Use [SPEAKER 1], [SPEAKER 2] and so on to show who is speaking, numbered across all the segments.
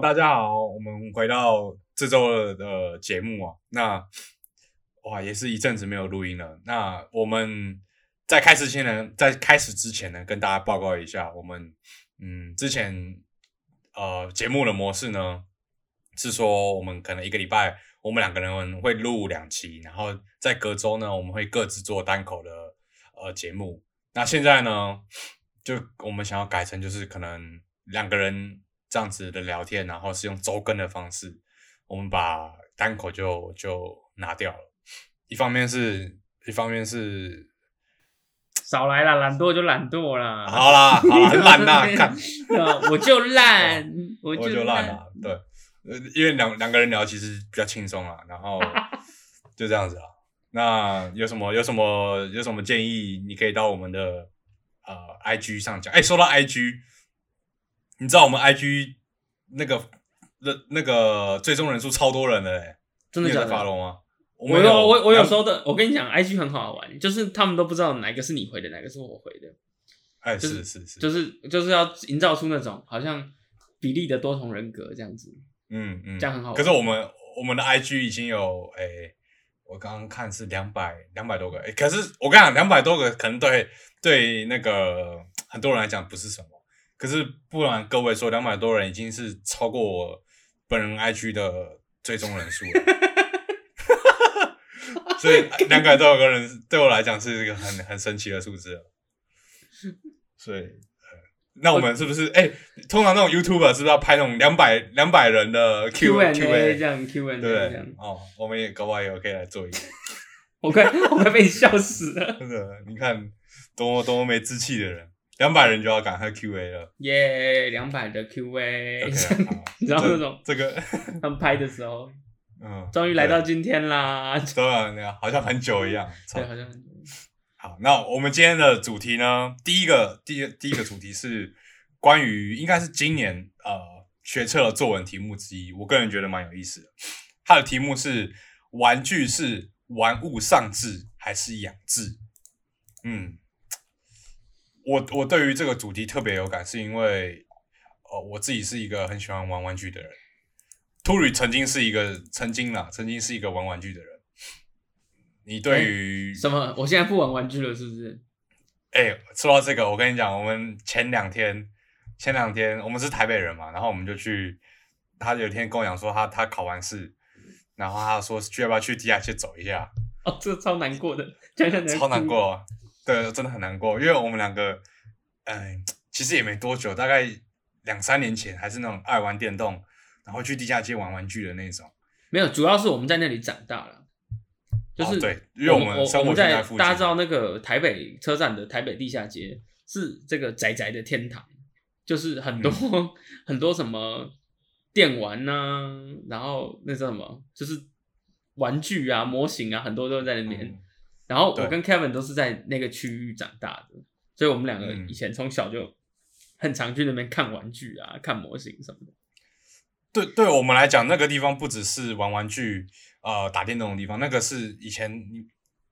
[SPEAKER 1] 大家好，我们回到这周的节目啊。那哇，也是一阵子没有录音了。那我们在开始前呢，在开始之前呢，跟大家报告一下，我们嗯，之前呃节目的模式呢，是说我们可能一个礼拜，我们两个人会录两期，然后在隔周呢，我们会各自做单口的呃节目。那现在呢，就我们想要改成就是可能两个人。这样子的聊天，然后是用周更的方式，我们把单口就就拿掉了。一方面是，一方面是
[SPEAKER 2] 少来了，懒惰就懒惰了。
[SPEAKER 1] 好啦，好啦，懒呐，看，
[SPEAKER 2] 我就烂，我
[SPEAKER 1] 就烂了。对，呃，因为两两个人聊其实比较轻松啊，然后 就这样子啊。那有什么有什么有什么建议？你可以到我们的呃 IG 上讲。哎，说到 IG。你知道我们 IG 那个那那个最终人数超多人的嘞，
[SPEAKER 2] 真的假的？
[SPEAKER 1] 发了吗？
[SPEAKER 2] 我有我我有时候的，我跟你讲，IG 很好玩，就是他们都不知道哪个是你回的，哪个是我回的。
[SPEAKER 1] 哎，是是是，
[SPEAKER 2] 就是就是要营造出那种好像比例的多重人格这样子。嗯嗯，这样很好。
[SPEAKER 1] 可是我们我们的 IG 已经有哎，我刚刚看是两百两百多个，哎，可是我跟你讲，两百多个可能对对那个很多人来讲不是什么。可是不然，各位说两百多人已经是超过我本人 IG 的最终人数了，所以两百多个人对我来讲是一个很很神奇的数字。所以，那我们是不是哎？通常那种 YouTuber 是不是要拍那种两百两百人的
[SPEAKER 2] Q&A 这样 Q&A 对
[SPEAKER 1] 哦，我们也搞不好也可以来做一个。
[SPEAKER 2] 我快我快被你笑死了！
[SPEAKER 1] 真的，你看多么多么没志气的人。两百人就要赶快 Q A 了，
[SPEAKER 2] 耶！两百的 Q A，然后那种
[SPEAKER 1] 这个
[SPEAKER 2] 他们拍的时候，嗯，终于来到今天啦，
[SPEAKER 1] 对啊，好像很久一样，
[SPEAKER 2] 对，好像很久。
[SPEAKER 1] 好，那我们今天的主题呢？第一个，第一第一个主题是关于，应该是今年呃学测的作文题目之一，我个人觉得蛮有意思的。它的题目是：玩具是玩物丧志还是养志？嗯。我我对于这个主题特别有感，是因为，呃，我自己是一个很喜欢玩玩具的人。兔 u 曾经是一个曾经啦，曾经是一个玩玩具的人。你对于
[SPEAKER 2] 什么？我现在不玩玩具了，是不是？
[SPEAKER 1] 哎，说到这个，我跟你讲，我们前两天，前两天我们是台北人嘛，然后我们就去，他有一天跟我讲说，他他考完试，然后他说去要不要去地下街走一下？
[SPEAKER 2] 哦，这超难过的，
[SPEAKER 1] 超难过。对，真的很难过，因为我们两个，嗯，其实也没多久，大概两三年前，还是那种爱玩电动，然后去地下街玩玩具的那种。
[SPEAKER 2] 没有，主要是我们在那里长大了，就是
[SPEAKER 1] 对，因为我们
[SPEAKER 2] 我们
[SPEAKER 1] 在
[SPEAKER 2] 大家知道那个台北车站的台北地下街是这个宅宅的天堂，就是很多 很多什么电玩呐，然后那叫什么，就是玩具啊、模型啊，很多都在那边。然后我跟 Kevin 都是在那个区域长大的，所以我们两个以前从小就很常去那边看玩具啊、看模型什么的。
[SPEAKER 1] 对，对我们来讲，那个地方不只是玩玩具、呃打电动的地方，那个是以前你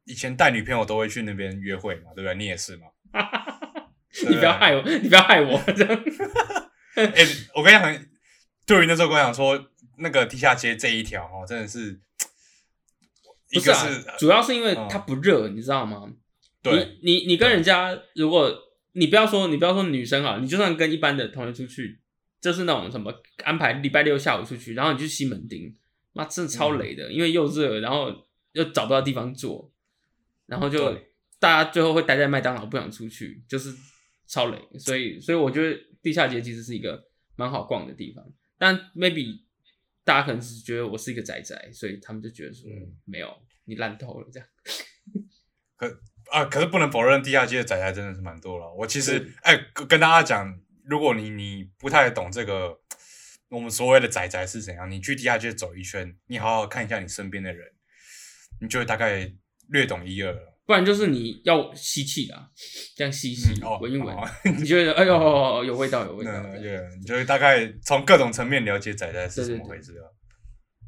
[SPEAKER 1] 以前带女朋友都会去那边约会嘛，对不对？你也是吗？
[SPEAKER 2] 你不要害我，你不要害我这样。
[SPEAKER 1] 哎，我跟你讲，对于那时候跟我讲说，那个地下街这一条哦，真的是。
[SPEAKER 2] 不是啊，主要是因为它不热，你知道吗？
[SPEAKER 1] 对，
[SPEAKER 2] 你你你跟人家，如果你不要说你不要说女生啊，你就算跟一般的同学出去，就是那种什么安排礼拜六下午出去，然后你去西门町，妈真的超累的，因为又热，然后又找不到地方坐，然后就大家最后会待在麦当劳，不想出去，就是超累。所以所以我觉得地下街其实是一个蛮好逛的地方，但 maybe。大家可能是觉得我是一个宅宅，所以他们就觉得说没有你烂透了这样。
[SPEAKER 1] 可啊，可是不能否认地下街的宅宅真的是蛮多了。我其实哎，跟大家讲，如果你你不太懂这个我们所谓的宅宅是怎样，你去地下街走一圈，你好好看一下你身边的人，你就会大概略懂一二了。
[SPEAKER 2] 不然就是你要吸气的，这样吸吸闻一闻，你觉得哎呦有味道有味道，
[SPEAKER 1] 对，你就会大概从各种层面了解仔仔是怎么回事啊。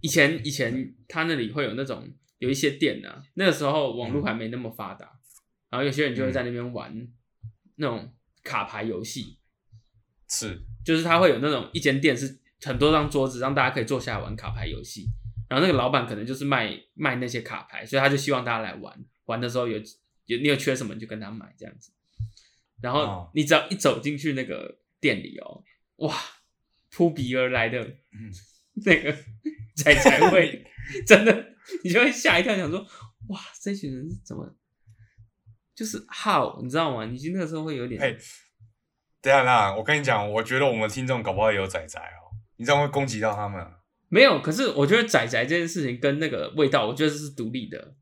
[SPEAKER 2] 以前以前他那里会有那种有一些店啊，那个时候网络还没那么发达，然后有些人就会在那边玩那种卡牌游戏，
[SPEAKER 1] 是，
[SPEAKER 2] 就是他会有那种一间店是很多张桌子，让大家可以坐下来玩卡牌游戏。然后那个老板可能就是卖卖那些卡牌，所以他就希望大家来玩。玩的时候有有你有缺什么你就跟他买这样子。然后
[SPEAKER 1] 哦
[SPEAKER 2] 你只要一走进去那个店里哦，哇，扑鼻而来的
[SPEAKER 1] 嗯
[SPEAKER 2] 那个 仔仔味，真的你就会吓一跳，想说哇，这群人是怎么？就是 how 你知道吗？你那个时候会有点
[SPEAKER 1] 嘿，等下啦，我跟你讲，我觉得我们听众搞不好也有仔仔哦，你这样会攻击到他们啊。
[SPEAKER 2] 没有，可是我觉得仔仔这件事情跟那个味道，我觉得是独立的，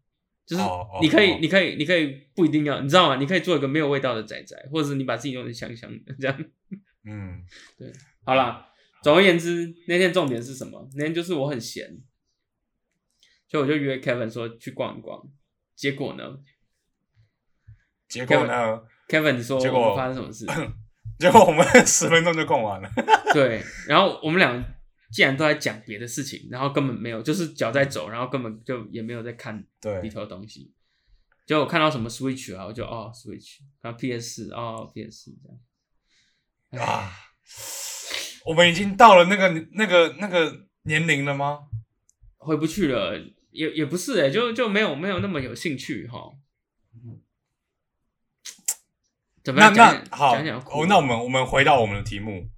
[SPEAKER 2] 就是你可以，
[SPEAKER 1] 哦
[SPEAKER 2] 你可以，你可以不一定要，你知道吗？你可以做一个没有味道的仔仔，或者是你把自己弄得香香的这样。
[SPEAKER 1] 嗯，对
[SPEAKER 2] 好啦，总而言之，那天重点是什么？那天就是我很闲，所以我就约 Kevin 说去逛一逛。结果呢
[SPEAKER 1] 结果呢
[SPEAKER 2] ？，Kevin 你说
[SPEAKER 1] 结果
[SPEAKER 2] 发生什么事？
[SPEAKER 1] 结果我们十分钟就逛完了。
[SPEAKER 2] 对，然后我们俩竟然都在讲别的事情，然后根本没有，就是脚在走，然后根本就也没有在看里，头的东西。就我看到什么 Switch 啊，我就哦 Switch，然后 PS 哦 PS 这样。
[SPEAKER 1] 啊，我们已经到了那个那个那个年龄了吗？
[SPEAKER 2] 回不去了，也也不是哎、就就没有没有那么有兴趣哈。怎么
[SPEAKER 1] 那
[SPEAKER 2] 样？讲
[SPEAKER 1] 那好
[SPEAKER 2] 讲讲
[SPEAKER 1] 哦，那我们我们回到我们的题目，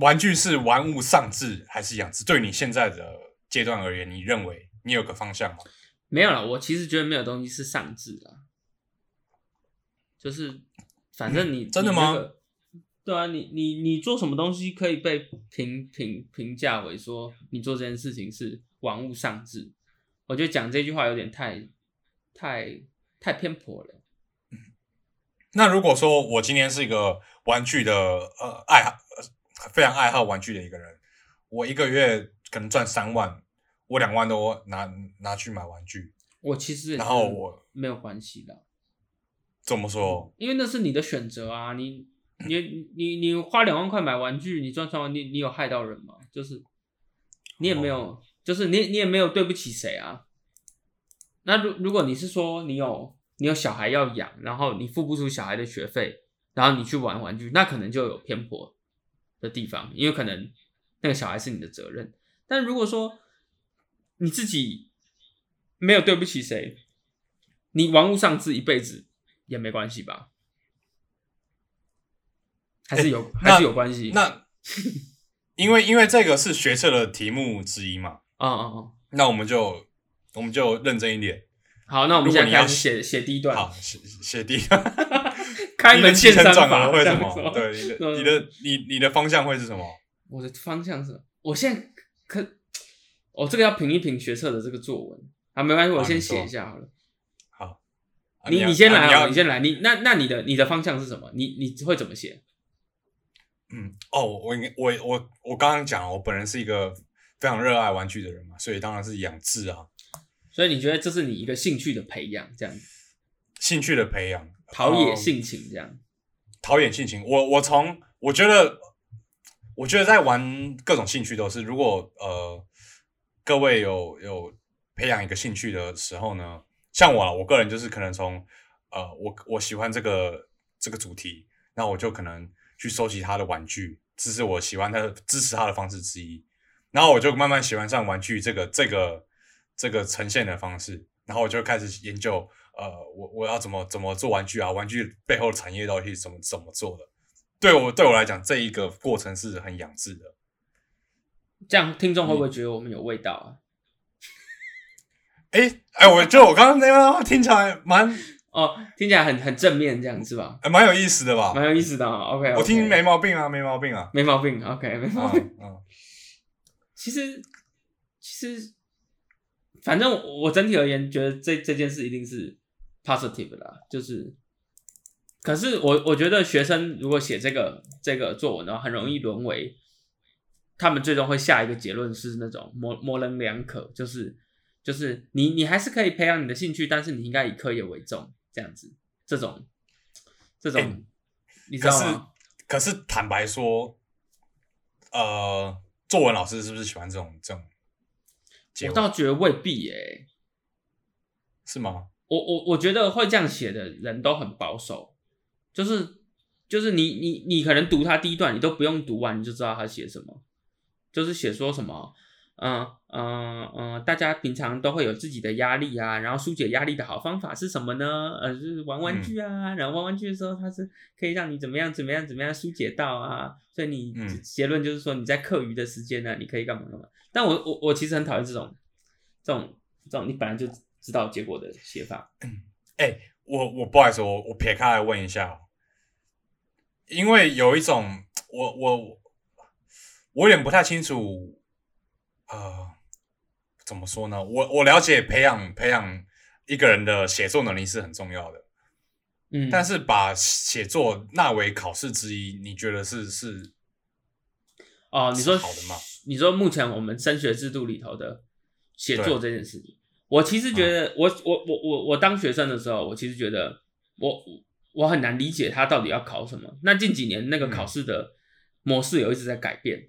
[SPEAKER 1] 玩具是玩物丧志还是养志？对你现在的阶段而言，你认为你有个方向吗？
[SPEAKER 2] 没有了。我其实觉得没有东西是丧志啊，就是反正你、
[SPEAKER 1] 真的吗
[SPEAKER 2] 对啊，你你你做什么东西可以被评评评价为说你做这件事情是玩物丧志？我觉得讲这句话有点太太太偏颇了。
[SPEAKER 1] 那如果说我今天是一个玩具的呃爱好，呃非常爱好玩具的一个人，我一个月可能赚三万，我两万都拿拿去买玩具，
[SPEAKER 2] 我其实
[SPEAKER 1] 然后我
[SPEAKER 2] 没有关系的。
[SPEAKER 1] 怎么说？
[SPEAKER 2] 因为那是你的选择啊，你你你你花两万块买玩具，你赚三万，你你有害到人吗？就是你也没有，
[SPEAKER 1] 哦
[SPEAKER 2] 就是你你也没有对不起谁啊。那如如果你是说你有你有小孩要养，然后你付不出小孩的学费，然后你去玩玩具，那可能就有偏颇的地方，因为可能那个小孩是你的责任。但如果说你自己没有对不起谁，你玩物丧志一辈子也没关系吧？还是有、
[SPEAKER 1] 那
[SPEAKER 2] 还是有关系？
[SPEAKER 1] 那 因为因为这个是学测的题目之一嘛，
[SPEAKER 2] 哦哦哦，
[SPEAKER 1] 那我们就我们就认真一点。
[SPEAKER 2] 好，那我们现在开始写写第一段，
[SPEAKER 1] 好，写写第一，
[SPEAKER 2] 开门见山法
[SPEAKER 1] 转合会是什么？对，你的
[SPEAKER 2] 嗯
[SPEAKER 1] 你的你你的方向会是什么？
[SPEAKER 2] 我的方向是，我现在可，我、这个要评一评学测的这个作文啊，没关系，我先写一下好了。
[SPEAKER 1] 好，啊
[SPEAKER 2] 你你先来，
[SPEAKER 1] 啊你
[SPEAKER 2] 先来，你那那你的你的方向是什么？你你会怎么写？
[SPEAKER 1] 嗯，哦，我应该我我我刚刚讲，我本人是一个非常热爱玩具的人嘛，所以当然是养志啊，
[SPEAKER 2] 所以你觉得这是你一个兴趣的培养，这样子
[SPEAKER 1] 兴趣的培养，嗯
[SPEAKER 2] 陶冶性情这样。
[SPEAKER 1] 陶冶性情。我我从我觉得，我觉得在玩各种兴趣都是，如果呃各位有有培养一个兴趣的时候呢，像我啊，我个人就是可能从呃我我喜欢这个这个主题，那我就可能去收集他的玩具，这是我喜欢他的支持他的方式之一。然后我就慢慢喜欢上玩具这个这个这个呈现的方式，然后我就开始研究，呃，我我要怎么怎么做玩具啊？玩具背后的产业到底是怎么怎么做的？对我对我来讲，这一个过程是很养志的。
[SPEAKER 2] 这样听众会不会觉得我们有味道啊？
[SPEAKER 1] 哎哎，我觉得我刚刚那段话听起来蛮
[SPEAKER 2] 哦，听起来很很正面，这样是吧？
[SPEAKER 1] 还蛮有意思的吧？
[SPEAKER 2] 蛮有意思的啊。OK，,
[SPEAKER 1] 我听没毛病啊，没毛病啊。
[SPEAKER 2] 没毛病。OK，没毛病。
[SPEAKER 1] 嗯嗯，
[SPEAKER 2] 其实其实，反正我我整体而言，觉得这这件事一定是 positive 的啦，就是。可是我我觉得学生如果写这个这个作文的话，很容易沦为他们最终会下一个结论是那种模模棱两可，就是就是你你还是可以培养你的兴趣，但是你应该以课业为重，这样子，这种这种、
[SPEAKER 1] 欸
[SPEAKER 2] 你知道吗？
[SPEAKER 1] 可是坦白说，呃，作文老师是不是喜欢这种这种
[SPEAKER 2] 我？倒觉得未必耶、
[SPEAKER 1] 是吗？
[SPEAKER 2] 我我我觉得会这样写的人都很保守，就是就是你你你可能读他第一段，你都不用读完你就知道他写什么，就是写说什么。嗯嗯嗯，大家平常都会有自己的压力啊，然后疏解压力的好方法是什么呢？呃，就是玩玩具啊，然后玩玩具的时候，它是可以让你怎么样怎么样怎么样疏解到啊。所以你结论就是说，你在课余的时间呢，你可以干嘛干嘛。但我我我其实很讨厌这种这种这种你本来就知道结果的写法。
[SPEAKER 1] 哎，我我不好意思，我我撇开来问一下，因为有一种我我我有点不太清楚。呃，怎么说呢？我我了解培养培养一个人的写作能力是很重要的，
[SPEAKER 2] 嗯，
[SPEAKER 1] 但是把写作纳为考试之一，你觉得是是？
[SPEAKER 2] 哦，你说
[SPEAKER 1] 好的吗？
[SPEAKER 2] 你说目前我们升学制度里头的写作这件事情，我其实觉得，我我我我我当学生的时候，我其实觉得我我很难理解他到底要考什么。那近几年那个考试的模式有一直在改变。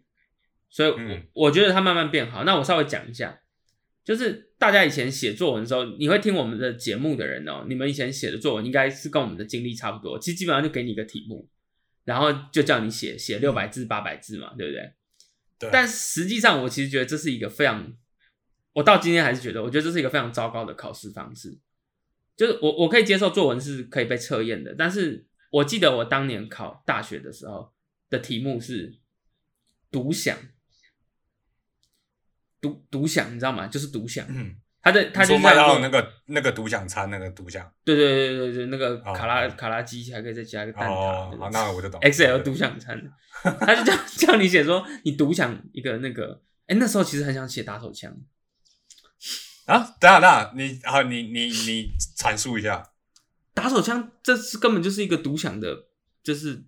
[SPEAKER 2] 所以，我我觉得他慢慢变好。那我稍微讲一下，就是大家以前写作文的时候，你会听我们的节目的人哦，你们以前写的作文应该是跟我们的经历差不多。其实基本上就给你一个题目，然后就叫你写写六百字、八百字嘛，对不对？
[SPEAKER 1] 对。
[SPEAKER 2] 但实际上，我其实觉得这是一个非常，我到今天还是觉得，我觉得这是一个非常糟糕的考试方式。就是我我可以接受作文是可以被测验的，但是我记得我当年考大学的时候的题目是独享。独独享，你知道吗？就是独享。
[SPEAKER 1] 嗯，
[SPEAKER 2] 他的他就
[SPEAKER 1] 卖到那个那个独享餐，那个独享。
[SPEAKER 2] 对对对对对，那个卡拉卡拉鸡还可以再加一个蛋挞。
[SPEAKER 1] 哦，那我就懂。
[SPEAKER 2] XL 独享餐，他就叫 叫你写说你独享一个那个。哎，那时候其实很想写打手枪。
[SPEAKER 1] 啊，等下等下，你啊你你你阐述一下。
[SPEAKER 2] 打手枪，这是根本就是一个独享的，就是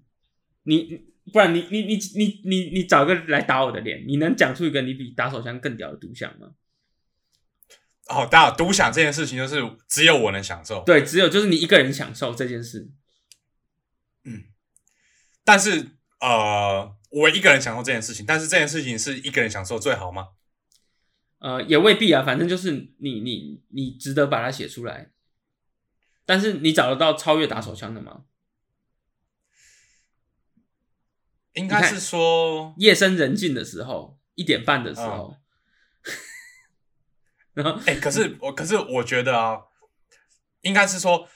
[SPEAKER 2] 你。不然你你你你你你找个来打我的脸，你能讲出一个你比打手枪更屌的独享吗？
[SPEAKER 1] 哦，大独享这件事情就是只有我能享受，
[SPEAKER 2] 对，只有就是你一个人享受这件事。
[SPEAKER 1] 嗯，但是呃，我一个人享受这件事情，但是这件事情是一个人享受最好吗？
[SPEAKER 2] 呃，也未必啊，反正就是你你你值得把它写出来，但是你找得到超越打手枪的吗？
[SPEAKER 1] 应该是说
[SPEAKER 2] 夜深人静的时候，一点半的时候，然后
[SPEAKER 1] 哎，可是 我可是我觉得啊，应该是说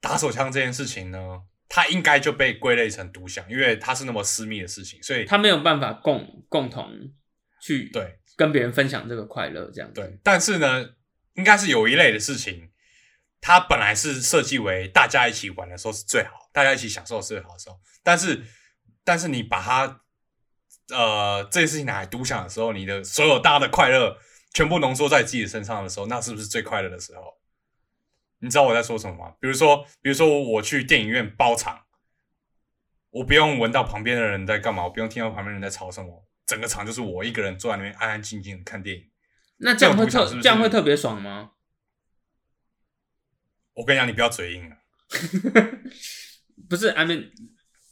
[SPEAKER 1] 打手枪这件事情呢，它应该就被归类成独享，因为它是那么私密的事情，所以
[SPEAKER 2] 它没有办法共共同去
[SPEAKER 1] 对
[SPEAKER 2] 跟别人分享这个快乐这样。
[SPEAKER 1] 对，但是呢，应该是有一类的事情，它本来是设计为大家一起玩的时候是最好，大家一起享受是最好的时候，但是。但是你把它，呃，这件事情拿来独享的时候，你的所有大家的快乐全部浓缩在自己身上的时候，那是不是最快乐的时候？你知道我在说什么吗？比如说，比如说我去电影院包场，我不用闻到旁边的人在干嘛，我不用听到旁边人在吵什么，整个场就是我一个人坐在那边安安静静的看电影。
[SPEAKER 2] 那这样会特这样会特别爽吗？
[SPEAKER 1] 我跟你讲，你不要嘴硬了。
[SPEAKER 2] 不是，I mean。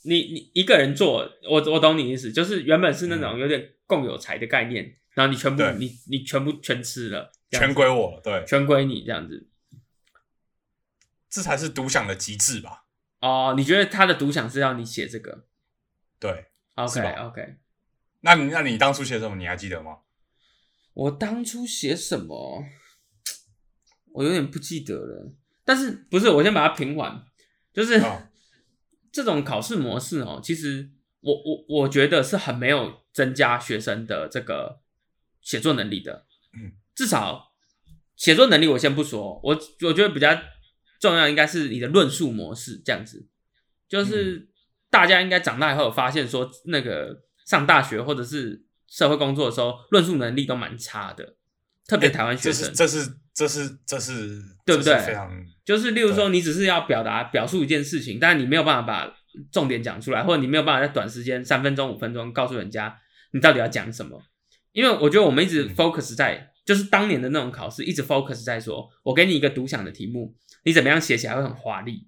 [SPEAKER 2] 你你一个人做，我我懂你意思，就是原本是那种有点共有财的概念，然后你全部你你全部全吃了，
[SPEAKER 1] 全归我，对，
[SPEAKER 2] 全归你这样子，
[SPEAKER 1] 这才是独享的极致吧？
[SPEAKER 2] 哦，你觉得他的独享是要你写这个？
[SPEAKER 1] 对
[SPEAKER 2] ，OK OK，
[SPEAKER 1] 那你那你当初写什么？你还记得吗？
[SPEAKER 2] 我当初写什么？我有点不记得了，但是不是？我先把它评完，就是。这种考试模式哦，其实我我我觉得是很没有增加学生的这个写作能力的。
[SPEAKER 1] 嗯，
[SPEAKER 2] 至少写作能力我先不说，我我觉得比较重要应该是你的论述模式这样子。就是大家应该长大以后发现说，那个上大学或者是社会工作的时候，论述能力都蛮差的，特别台湾学生。
[SPEAKER 1] 这是这是这是
[SPEAKER 2] 对不对？
[SPEAKER 1] 非常。
[SPEAKER 2] 就是，例如说，你只是要表达、表述一件事情，但是你没有办法把重点讲出来，或者你没有办法在短时间三分钟、五分钟告诉人家你到底要讲什么。因为我觉得我们一直 focus 在，就是当年的那种考试，一直 focus 在说，我给你一个独享的题目，你怎么样写起来会很华丽，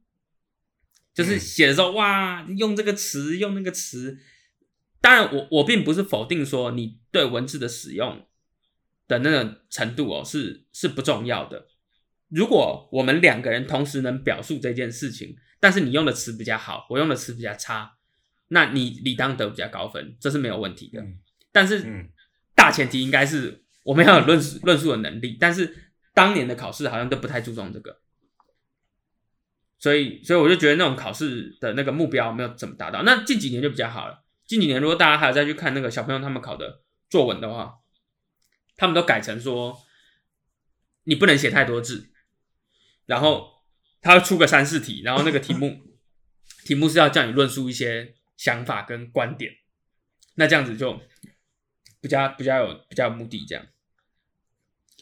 [SPEAKER 2] 就是写的时候，哇，用这个词，用那个词。当然，我我并不是否定说你对文字的使用的那种程度哦，是是不重要的。如果我们两个人同时能表述这件事情，但是你用的词比较好，我用的词比较差，那你理当得比较高分，这是没有问题的。
[SPEAKER 1] 嗯
[SPEAKER 2] 但是
[SPEAKER 1] 嗯
[SPEAKER 2] 大前提应该是我们要有论述论述的能力，但是当年的考试好像都不太注重这个，所以所以我就觉得那种考试的那个目标没有怎么达到。那近几年就比较好了，近几年如果大家还有再去看那个小朋友他们考的作文的话，他们都改成说你不能写太多字，然后他出个三四题，然后那个题目 题目是要叫你论述一些想法跟观点，那这样子就比较比较有比较有目的这样。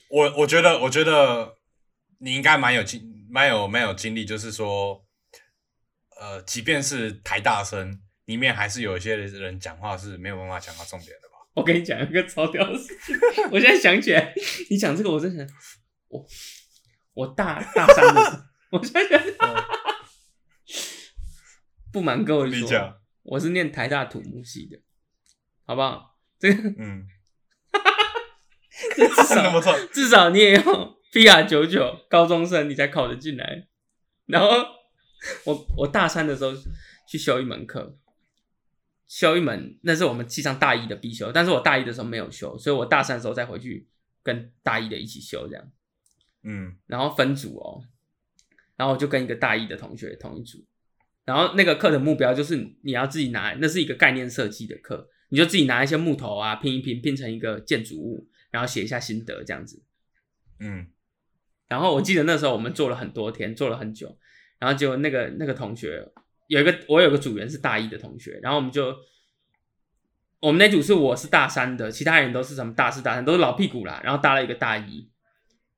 [SPEAKER 1] 我我觉得，我觉得你应该蛮有经，蛮有蛮有经历，就是说，呃，即便是台大生，里面还是有一些人讲话是没有办法讲到重点的吧？
[SPEAKER 2] 我跟你讲一个超屌的事情，我现在想起来，你讲这个，我真想，我我大大三的时候，我现在想起来 不瞒各位说，我是念台大土木系的，好不好？这个
[SPEAKER 1] 嗯，
[SPEAKER 2] 至
[SPEAKER 1] 那
[SPEAKER 2] 少至少你也要 PR 九九高中生，你才考得进来。然后我我大三的时候去修一门课，修一门那是我们系上大一的必修，但是我大一的时候没有修，所以我大三的时候再回去跟大一的一起修这样。
[SPEAKER 1] 嗯
[SPEAKER 2] 然后分组哦，然后我就跟一个大一的同学同一组，然后那个课的目标就是你要自己拿，那是一个概念设计的课，你就自己拿一些木头啊拼一拼，拼成一个建筑物，然后写一下心得这样子。
[SPEAKER 1] 嗯
[SPEAKER 2] 然后我记得那时候我们做了很多天，做了很久，然后结果那个那个同学有一个我有个组员是大一的同学，然后我们就我们那组是我是大三的，其他人都是什么大四大三，都是老屁股啦，然后搭了一个大一，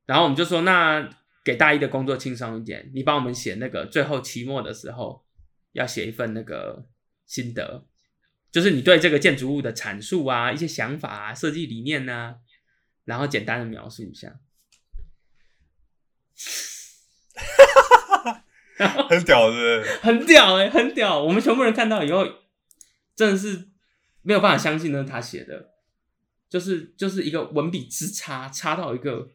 [SPEAKER 2] 然后我们就说那给大一的工作轻松一点，你帮我们写那个最后期末的时候要写一份那个心得，就是你对这个建筑物的阐述啊，一些想法啊，设计理念啊，然后简单的描述一下。
[SPEAKER 1] 很屌的，
[SPEAKER 2] 很屌哎、很屌！我们全部人看到以后，真的是没有办法相信那是他写的，就是就是一个文笔之差，差到一个，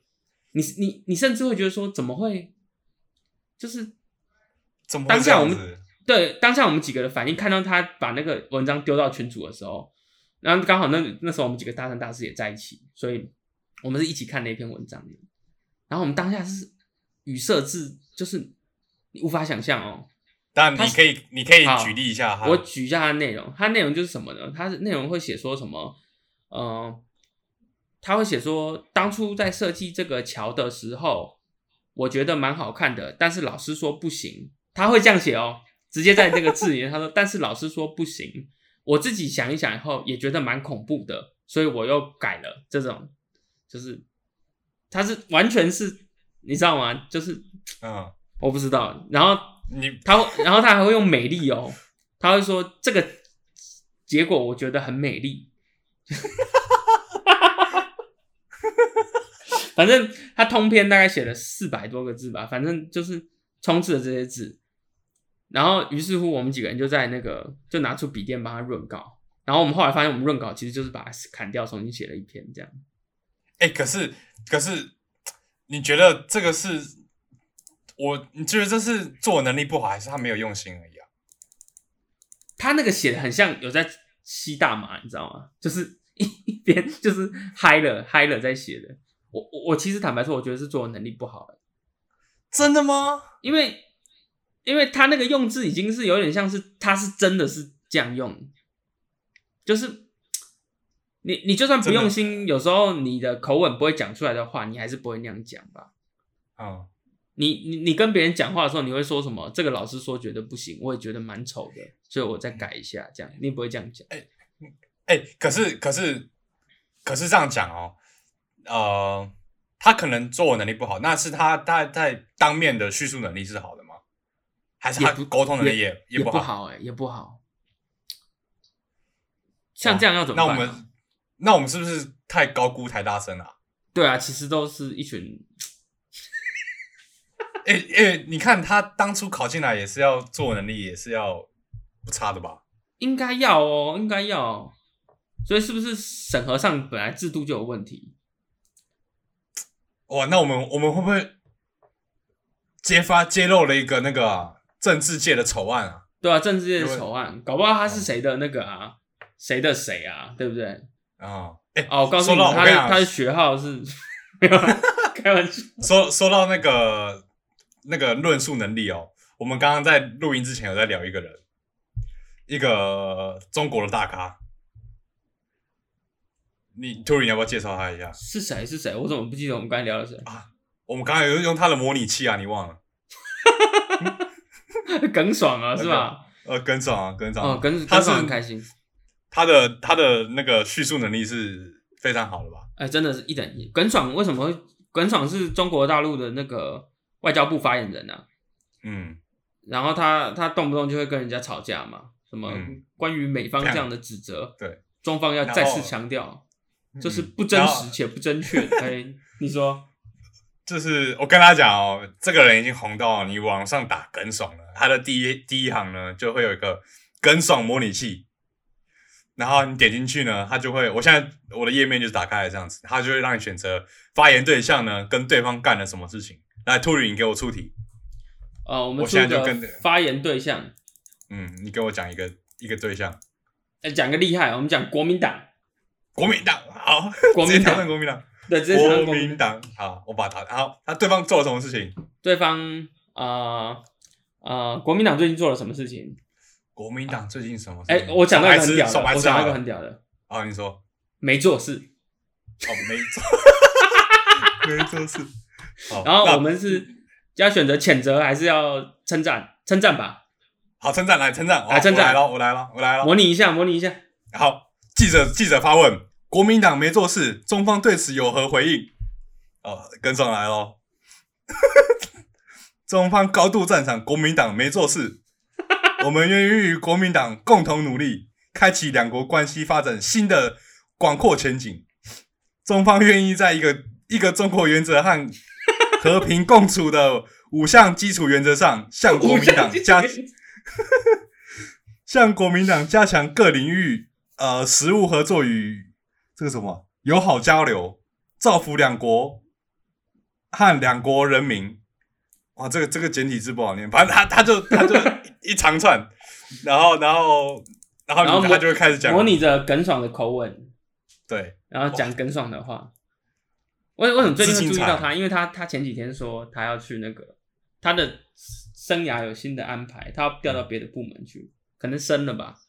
[SPEAKER 2] 你你你甚至会觉得说，怎么会？就是
[SPEAKER 1] 怎么
[SPEAKER 2] 当下我们？对当下我们几个的反应，看到他把那个文章丢到群组的时候，然后刚好那那时候我们几个大三大四也在一起，所以我们是一起看那篇文章的。然后我们当下是语塞字，就是你无法想象哦。他
[SPEAKER 1] 但你可以，你可以举例一下哈。
[SPEAKER 2] 我举一下它的内容，它内容就是什么呢？它的内容会写说什么？呃，他会写说，当初在设计这个桥的时候，我觉得蛮好看的，但是老师说不行。他会这样写哦，直接在这个字里面，他说，但是老师说不行。我自己想一想以后，也觉得蛮恐怖的，所以我又改了。这种就是，他是完全是，你知道吗？就是
[SPEAKER 1] 嗯，
[SPEAKER 2] 我不知道，然后
[SPEAKER 1] 你
[SPEAKER 2] 他会，然后他还会用美丽哦，他会说这个结果我觉得很美丽。反正他通篇大概写了四百多个字吧，反正就是充斥了这些字。然后于是乎，我们几个人就在那个就拿出笔电帮他润稿。然后我们后来发现，我们润稿其实就是把它砍掉，重新写了一篇这样。
[SPEAKER 1] 哎、可是可是，你觉得这个是我？你觉得这是做能力不好，还是他没有用心而已啊？
[SPEAKER 2] 他那个写的很像有在吸大麻，你知道吗？就是一 边就是嗨了嗨了在写的。我我我其实坦白说，我觉得是作文能力不好的，
[SPEAKER 1] 真的吗？
[SPEAKER 2] 因为因为他那个用字已经是有点像是他是真的是这样用，就是你你就算不用心，有时候你的口吻不会讲出来的话，你还是不会那样讲吧？
[SPEAKER 1] 嗯，
[SPEAKER 2] 你你你跟别人讲话的时候，你会说什么？这个老师说觉得不行，我也觉得蛮丑的，所以我再改一下，这样你也不会这样讲。
[SPEAKER 1] 哎、可是可是可是这样讲哦，呃，他可能作文能力不好，那是他他在当面的叙述能力是好的吗？还是他沟通能力也
[SPEAKER 2] 也
[SPEAKER 1] 不
[SPEAKER 2] 不好哎、也不好。像这样要怎么办、啊？
[SPEAKER 1] 那我们那我们是不是太高估台大生了、啊？
[SPEAKER 2] 对啊，其实都是一群
[SPEAKER 1] 哎、哎、你看他当初考进来也是要做能力也是要不差的吧？
[SPEAKER 2] 应该要哦，应该要。所以是不是审核上本来制度就有问题？
[SPEAKER 1] 哇，那我们我们会不会揭发揭露了一个那个啊政治界的丑案啊。
[SPEAKER 2] 对啊，政治界的丑案，搞不好他是谁的那个啊，谁的谁啊，对不对？
[SPEAKER 1] 啊，哎、
[SPEAKER 2] 哦，我告诉你，他的
[SPEAKER 1] 说到我跟你讲
[SPEAKER 2] 他的学号是 没有啊 开玩笑。
[SPEAKER 1] 说说到那个那个论述能力哦，我们刚刚在录音之前有在聊一个人，一个中国的大咖。你 u r 要不要介绍他一下？
[SPEAKER 2] 是谁？是谁？我怎么不记得我们刚才聊的谁？
[SPEAKER 1] 我们刚刚有用他的模拟器啊，你忘了？
[SPEAKER 2] 耿爽啊，是吧？
[SPEAKER 1] 呃，耿爽啊，耿爽啊。
[SPEAKER 2] 哦，耿
[SPEAKER 1] 他是
[SPEAKER 2] 很开心。
[SPEAKER 1] 他的他的那个叙述能力是非常好的吧？
[SPEAKER 2] 哎，真的是一等一。耿爽为什么？耿爽是中国大陆的那个外交部发言人啊，
[SPEAKER 1] 嗯，
[SPEAKER 2] 然后他他动不动就会跟人家吵架嘛，什么
[SPEAKER 1] 嗯。
[SPEAKER 2] 关于美方这样的指责，
[SPEAKER 1] 对，
[SPEAKER 2] 中方要再次强调，这是
[SPEAKER 1] 嗯。
[SPEAKER 2] 不真实且不正确。哎，你说。
[SPEAKER 1] 就是我跟他讲哦，这个人已经红到你网上打耿爽了，他的第一第一行呢就会有一个耿爽模拟器，然后你点进去呢，他就会，我现在我的页面就是打开来这样子，他就会让你选择发言对象呢跟对方干了什么事情。来，兔女，你给我出题，
[SPEAKER 2] 呃，我们
[SPEAKER 1] 现在就跟着
[SPEAKER 2] 发言对象，
[SPEAKER 1] 嗯，你给我讲一个一个对象，
[SPEAKER 2] 哎，讲个厉害，我们讲国民党，
[SPEAKER 1] 国民党，好，
[SPEAKER 2] 国民党
[SPEAKER 1] 国民党，
[SPEAKER 2] 对，直接承认
[SPEAKER 1] 国民党，好，我把他，好，那对方做了什么事情？
[SPEAKER 2] 对方呃呃，国民党最近做了什么事情？
[SPEAKER 1] 国民党最近什么事
[SPEAKER 2] 哎、
[SPEAKER 1] 情？
[SPEAKER 2] 我讲到一个很屌的，我讲到一个很屌的，
[SPEAKER 1] 啊，你说。
[SPEAKER 2] 没做事。
[SPEAKER 1] 哦，没做，没做事。好，
[SPEAKER 2] 然后我们是要选择谴责还是要称赞？称赞吧，
[SPEAKER 1] 好称赞来称赞，
[SPEAKER 2] 来称赞
[SPEAKER 1] 我来了，我来了，我来了。
[SPEAKER 2] 模拟一下，模拟一下。
[SPEAKER 1] 好，记者记者发问：国民党没做事，中方对此有何回应？哦，跟上来喽。中方高度赞赏国民党没做事，我们愿意与国民党共同努力，开启两国关系发展新的广阔前景。中方愿意在一个一个中国原则和和平共处的五项基础原则上，向国民党加 向国民党加强各领域呃实务合作与这个什么友好交流，造福两国和两国人民。哇，这个这个简体字不好念，反正他他就他就一 一长串，然后然后然后
[SPEAKER 2] 然后
[SPEAKER 1] 他就会开始讲。
[SPEAKER 2] 模拟着耿爽的口吻，
[SPEAKER 1] 对。
[SPEAKER 2] 然后讲耿爽的话。为为什么最近注意到他？因为他他前几天说他要去那个他的生涯有新的安排，他要调到别的部门去，可能升了吧？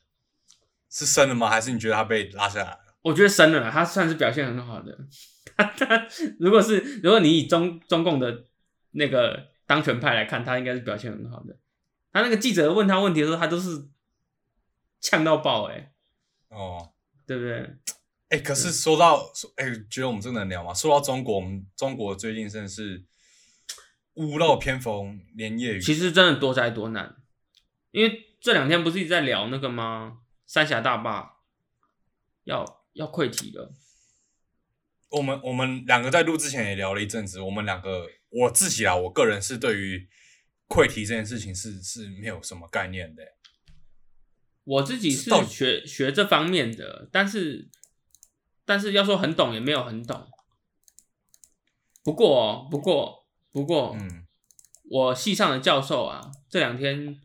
[SPEAKER 1] 是升了吗？还是你觉得他被拉下来了？
[SPEAKER 2] 我觉得升了啦，他算是表现很好的。他他如果是如果你以中中共的那个当权派来看，他应该是表现很好的。他那个记者问他问题的时候，他都是呛到爆、欸，
[SPEAKER 1] 哦，
[SPEAKER 2] 对不对？
[SPEAKER 1] 哎、可是说到说，哎、觉得我们这个能聊吗？说到中国，我们中国最近真的是屋漏偏逢连夜雨。
[SPEAKER 2] 其实真的多灾多难，因为这两天不是一直在聊那个吗？三峡大坝要要溃堤了，
[SPEAKER 1] 我们我们两个在录之前也聊了一阵子，我们两个我自己啊，我个人是对于溃堤这件事情是是没有什么概念的。
[SPEAKER 2] 我自己是学学这方面的，但是但是要说很懂也没有很懂。不过哦不过不过，
[SPEAKER 1] 嗯
[SPEAKER 2] 我系上的教授啊，这两天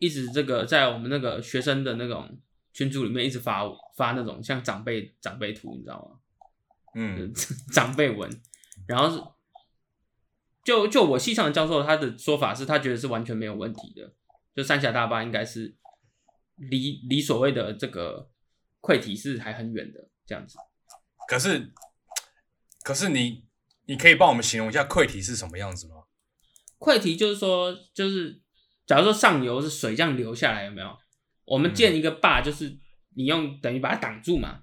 [SPEAKER 2] 一直这个在我们那个学生的那种群组里面一直发发那种像长辈长辈图，你知道吗？
[SPEAKER 1] 嗯
[SPEAKER 2] 长辈文，然后是就就我系上的教授他的说法是他觉得是完全没有问题的，就三峡大坝应该是离离所谓的这个溃堤是还很远的这样子。
[SPEAKER 1] 可是可是你你可以帮我们形容一下溃堤是什么样子吗？
[SPEAKER 2] 溃堤就是说，就是假如说上游是水这样流下来，有没有？我们建一个坝，就是你用等于把它挡住嘛，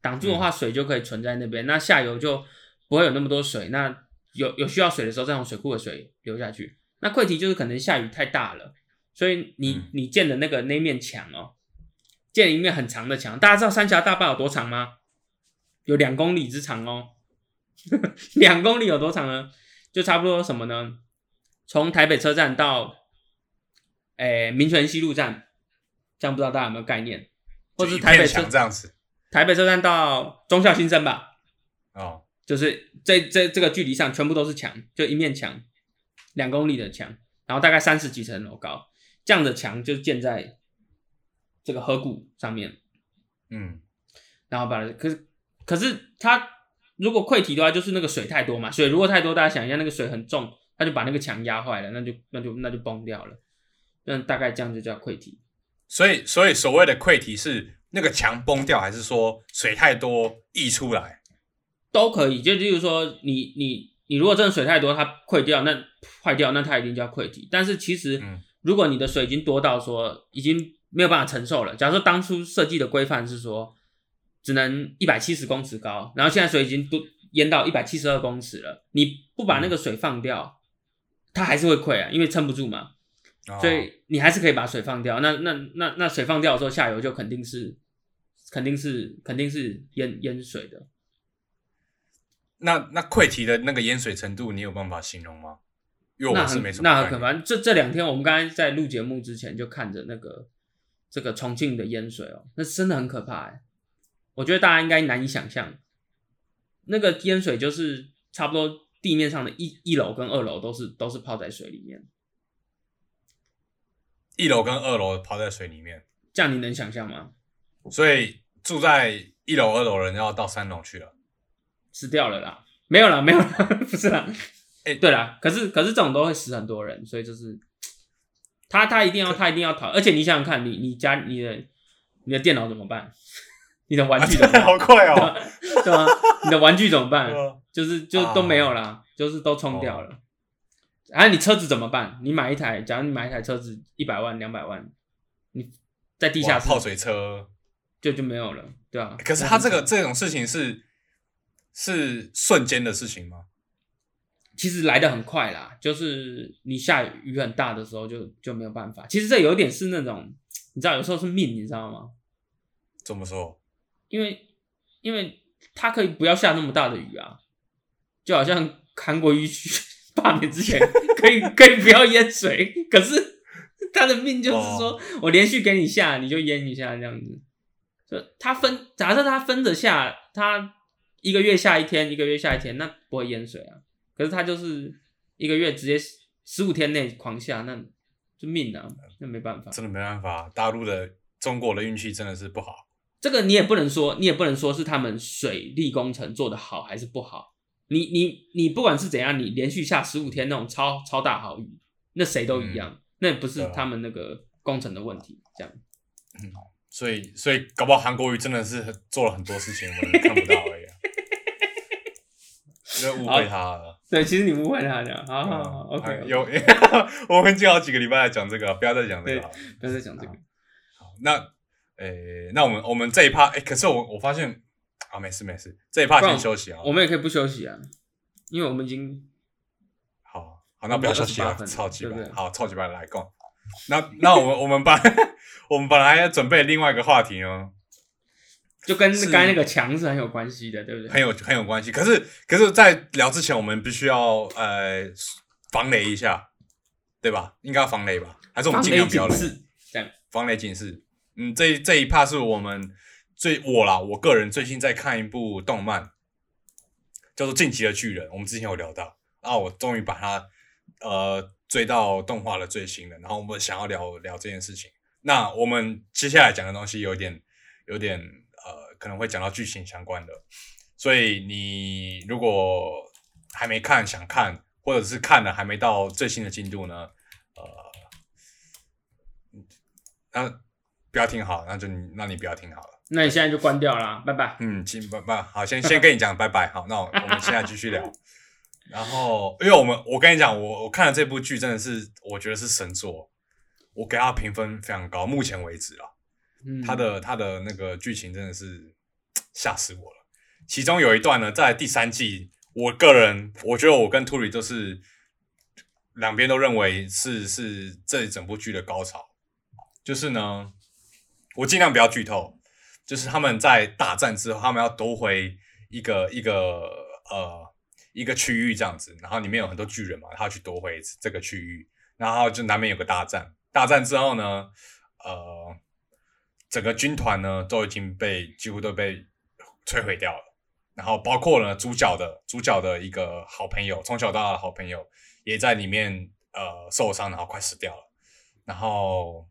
[SPEAKER 2] 挡住的话，水就可以存在那边，那下游就不会有那么多水。那有有需要水的时候，再从水库的水流下去。那溃堤就是可能下雨太大了，所以你
[SPEAKER 1] 嗯
[SPEAKER 2] 你建的那个那面墙哦，建一面很长的墙。大家知道三峡大坝有多长吗？有两公里之长哦。两公里有多长呢？就差不多什么呢？从台北车站到，诶、民权西路站，这样不知道大家有没有概念？或者是台北车
[SPEAKER 1] 墙这样子
[SPEAKER 2] 台北车站到忠孝新生吧，
[SPEAKER 1] 哦，
[SPEAKER 2] 就是这这这个距离上全部都是墙，就一面墙，两公里的墙，然后大概三十几层楼高。这样的墙就建在这个河谷上面，
[SPEAKER 1] 嗯
[SPEAKER 2] 然后把可是可是它如果溃堤的话，就是那个水太多嘛，水如果太多，大家想一下那个水很重，它就把那个墙压坏了，那就那就那就崩掉了，那大概这样就叫溃堤。
[SPEAKER 1] 所以所以所谓的溃堤是那个墙崩掉，还是说水太多溢出来？
[SPEAKER 2] 都可以，就例如说你你你如果真的水太多，它溃掉，那坏掉，那它一定叫溃堤。但是其实
[SPEAKER 1] 嗯
[SPEAKER 2] 如果你的水已经多到说已经没有办法承受了，假如说当初设计的规范是说只能一百七十公尺高，然后现在水已经都淹到一百七十二公尺了，你不把那个水放掉，它还是会溃啊，因为撑不住嘛。
[SPEAKER 1] 哦
[SPEAKER 2] 所以你还是可以把水放掉。那那那那水放掉的时候，下游就肯定是肯定是肯定是淹淹水的。
[SPEAKER 1] 那那溃堤的那个淹水程度，你有办法形容吗？因为
[SPEAKER 2] 那很
[SPEAKER 1] 我是没什么
[SPEAKER 2] 那很可
[SPEAKER 1] 概念
[SPEAKER 2] 怕。这这两天我们刚才在录节目之前就看着那个这个重庆的淹水哦，那真的很可怕哎。我觉得大家应该难以想象，那个淹水就是差不多地面上的一一楼跟二楼都是都是泡在水里面，
[SPEAKER 1] 一楼跟二楼泡在水里面，
[SPEAKER 2] 这样你能想象吗？
[SPEAKER 1] 所以住在一楼、二楼的人要到三楼去了。
[SPEAKER 2] 死掉了啦，没有啦，没有啦，不是啦。
[SPEAKER 1] 哎
[SPEAKER 2] 对啦，可是可是这种都会死很多人，所以就是他他一定要他一定要逃，而且你想想看，你你家你的你的电脑怎么办？你的玩具怎么办？
[SPEAKER 1] 好快哦！
[SPEAKER 2] 对啊？你的玩具怎么办？
[SPEAKER 1] 呃
[SPEAKER 2] 就是就都没有啦，就是都冲掉
[SPEAKER 1] 哦
[SPEAKER 2] 了。然后你车子怎么办？你买一台，假如你买一台车子一百万两百万，你在地下室
[SPEAKER 1] 泡水车，
[SPEAKER 2] 就就没有了，对啊。
[SPEAKER 1] 可是他这个这种事情是是瞬间的事情吗？
[SPEAKER 2] 其实来的很快啦，就是你下雨很大的时候就就没有办法。其实这有点是那种，你知道，有时候是命，你知道吗？
[SPEAKER 1] 怎么说？
[SPEAKER 2] 因为因为它可以不要下那么大的雨啊，就好像韩国瑜去 罢免之前 可以可以不要淹水，可是他的命就是说、我连续给你下，你就淹一下这样子。就他分，假设他分着下，他一个月下一天，一个月下一天，那不会淹水啊。可是他就是一个月直接十五天内狂下，那就命啊，那没办法。
[SPEAKER 1] 真的没办法，大陆的中国的运气真的是不好。
[SPEAKER 2] 这个你也不能说，你也不能说是他们水利工程做的好还是不好。你你你不管是怎样，你连续下十五天那种超超大好雨，那谁都一样，那不是他们那个工程的问题。这样，嗯
[SPEAKER 1] 所以，所以搞不好韩国瑜真的是做了很多事情，我们看不到而已、啊，就误会他了。
[SPEAKER 2] 对，其实你误会他这样，好好
[SPEAKER 1] 嗯
[SPEAKER 2] 好，OK，
[SPEAKER 1] 哎有，我们已经好几个礼拜来讲这个，不要再讲这个。
[SPEAKER 2] 不要再讲这个。
[SPEAKER 1] 那，诶、那我们我们这一趴，诶、可是我我发现啊，没事没事，这一趴先休息啊。
[SPEAKER 2] 我们也可以不休息啊，因为我们已经
[SPEAKER 1] 好好，那不要休息了超级
[SPEAKER 2] 对不对，
[SPEAKER 1] 白好，超级棒来共。那那我们我们本 我们本来要准备另外一个话题哦，
[SPEAKER 2] 就跟
[SPEAKER 1] 是
[SPEAKER 2] 刚才那个墙是很有关系的，对不对？
[SPEAKER 1] 很有很有关系。可是可是，在聊之前，我们必须要呃防雷一下，对吧？应该要防雷吧？还是我们尽量不要雷？防雷警示。嗯，这这一趴是我们最我啦，我个人最近在看一部动漫，叫做《进击的巨人》，我们之前有聊到，然后我终于把它呃追到动画的最新的，然后我们想要聊聊这件事情。那我们接下来讲的东西有点有点呃，可能会讲到剧情相关的，所以你如果还没看想看，或者是看了还没到最新的进度呢，呃，那不要听好，那就你那你不要听好了。
[SPEAKER 2] 那你现在就关掉了，拜拜。
[SPEAKER 1] 嗯，请拜拜，好，先先跟你讲拜拜，好，那我 我们现在继续聊。然后，因为我们我跟你讲，我我看了这部剧，真的是我觉得是神作，我给它评分非常高，目前为止啊，
[SPEAKER 2] 嗯，
[SPEAKER 1] 它的它的那个剧情真的是吓死我了。其中有一段呢，在第三季，我个人我觉得我跟兔里都是两边都认为是是这整部剧的高潮，就是呢，我尽量不要剧透，就是他们在大战之后，他们要夺回一个一个呃一个区域这样子，然后里面有很多巨人嘛，他要去夺回这个区域，然后就难免有个大战，大战之后呢，呃，整个军团呢都已经被几乎都被摧毁掉了，然后包括呢主角的主角的一个好朋友，从小到大的好朋友也在里面呃受伤，然后快死掉了。然后，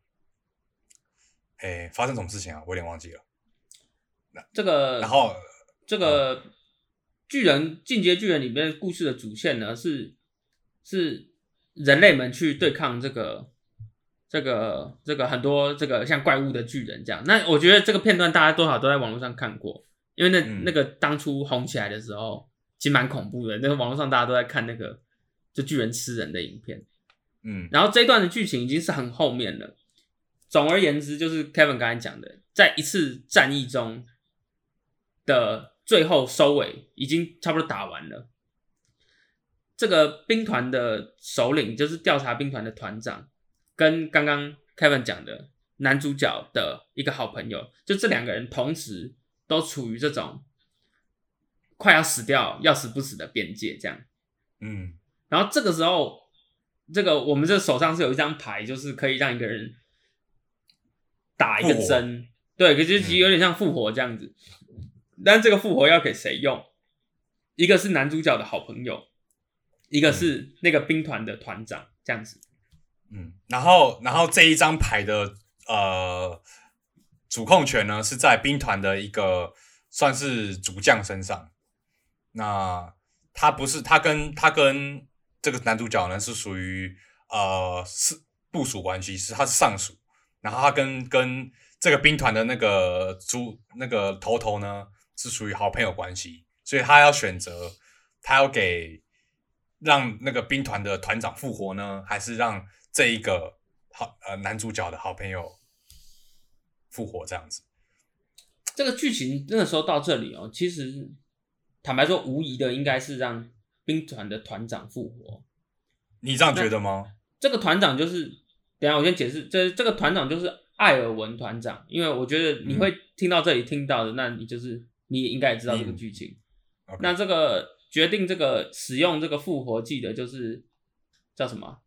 [SPEAKER 1] 哎，发生什么事情啊？我有点忘记了。
[SPEAKER 2] 这个，
[SPEAKER 1] 然后
[SPEAKER 2] 这个巨人进阶巨人里面故事的主线呢，是是人类们去对抗这个这个这个很多这个像怪物的巨人这样。那我觉得这个片段大家多少都在网络上看过，因为那、
[SPEAKER 1] 嗯
[SPEAKER 2] 那个当初红起来的时候，其实蛮恐怖的。那个网络上大家都在看那个就巨人吃人的影片。
[SPEAKER 1] 嗯
[SPEAKER 2] 然后这一段的剧情已经是很后面了。总而言之，就是 Kevin 刚才讲的，在一次战役中的最后收尾，已经差不多打完了。这个兵团的首领，就是调查兵团的团长，跟刚刚 Kevin 讲的男主角的一个好朋友，就这两个人同时都处于这种快要死掉、要死不死的边界，这样。
[SPEAKER 1] 嗯
[SPEAKER 2] 然后这个时候，这个我们这手上是有一张牌，就是可以让一个人打一个针，对，可是其实有点像复活这样子。但这个复活要给谁用？一个是男主角的好朋友，一个是那个兵团的团长，这样子。
[SPEAKER 1] 嗯，然后然后这一张牌的呃主控权呢是在兵团的一个算是主将身上。那他不是他跟他跟这个男主角呢是属于呃是部署关系，是他是上属，然后他跟跟这个兵团的那个主那个头头呢是属于好朋友关系，所以他要选择他要给让那个兵团的团长复活呢，还是让这一个好呃男主角的好朋友复活这样子？
[SPEAKER 2] 这个剧情那个时候到这里哦，其实坦白说，无疑的应该是让兵团的团长复活。
[SPEAKER 1] 你这样觉得吗？
[SPEAKER 2] 这个团长就是，等下我先解释，这这个团长就是艾尔文团长，因为我觉得你会听到这里听到的，那你就是你也应该也知道这个剧情。那这个决定这个使用这个复活剂的，就是叫什么？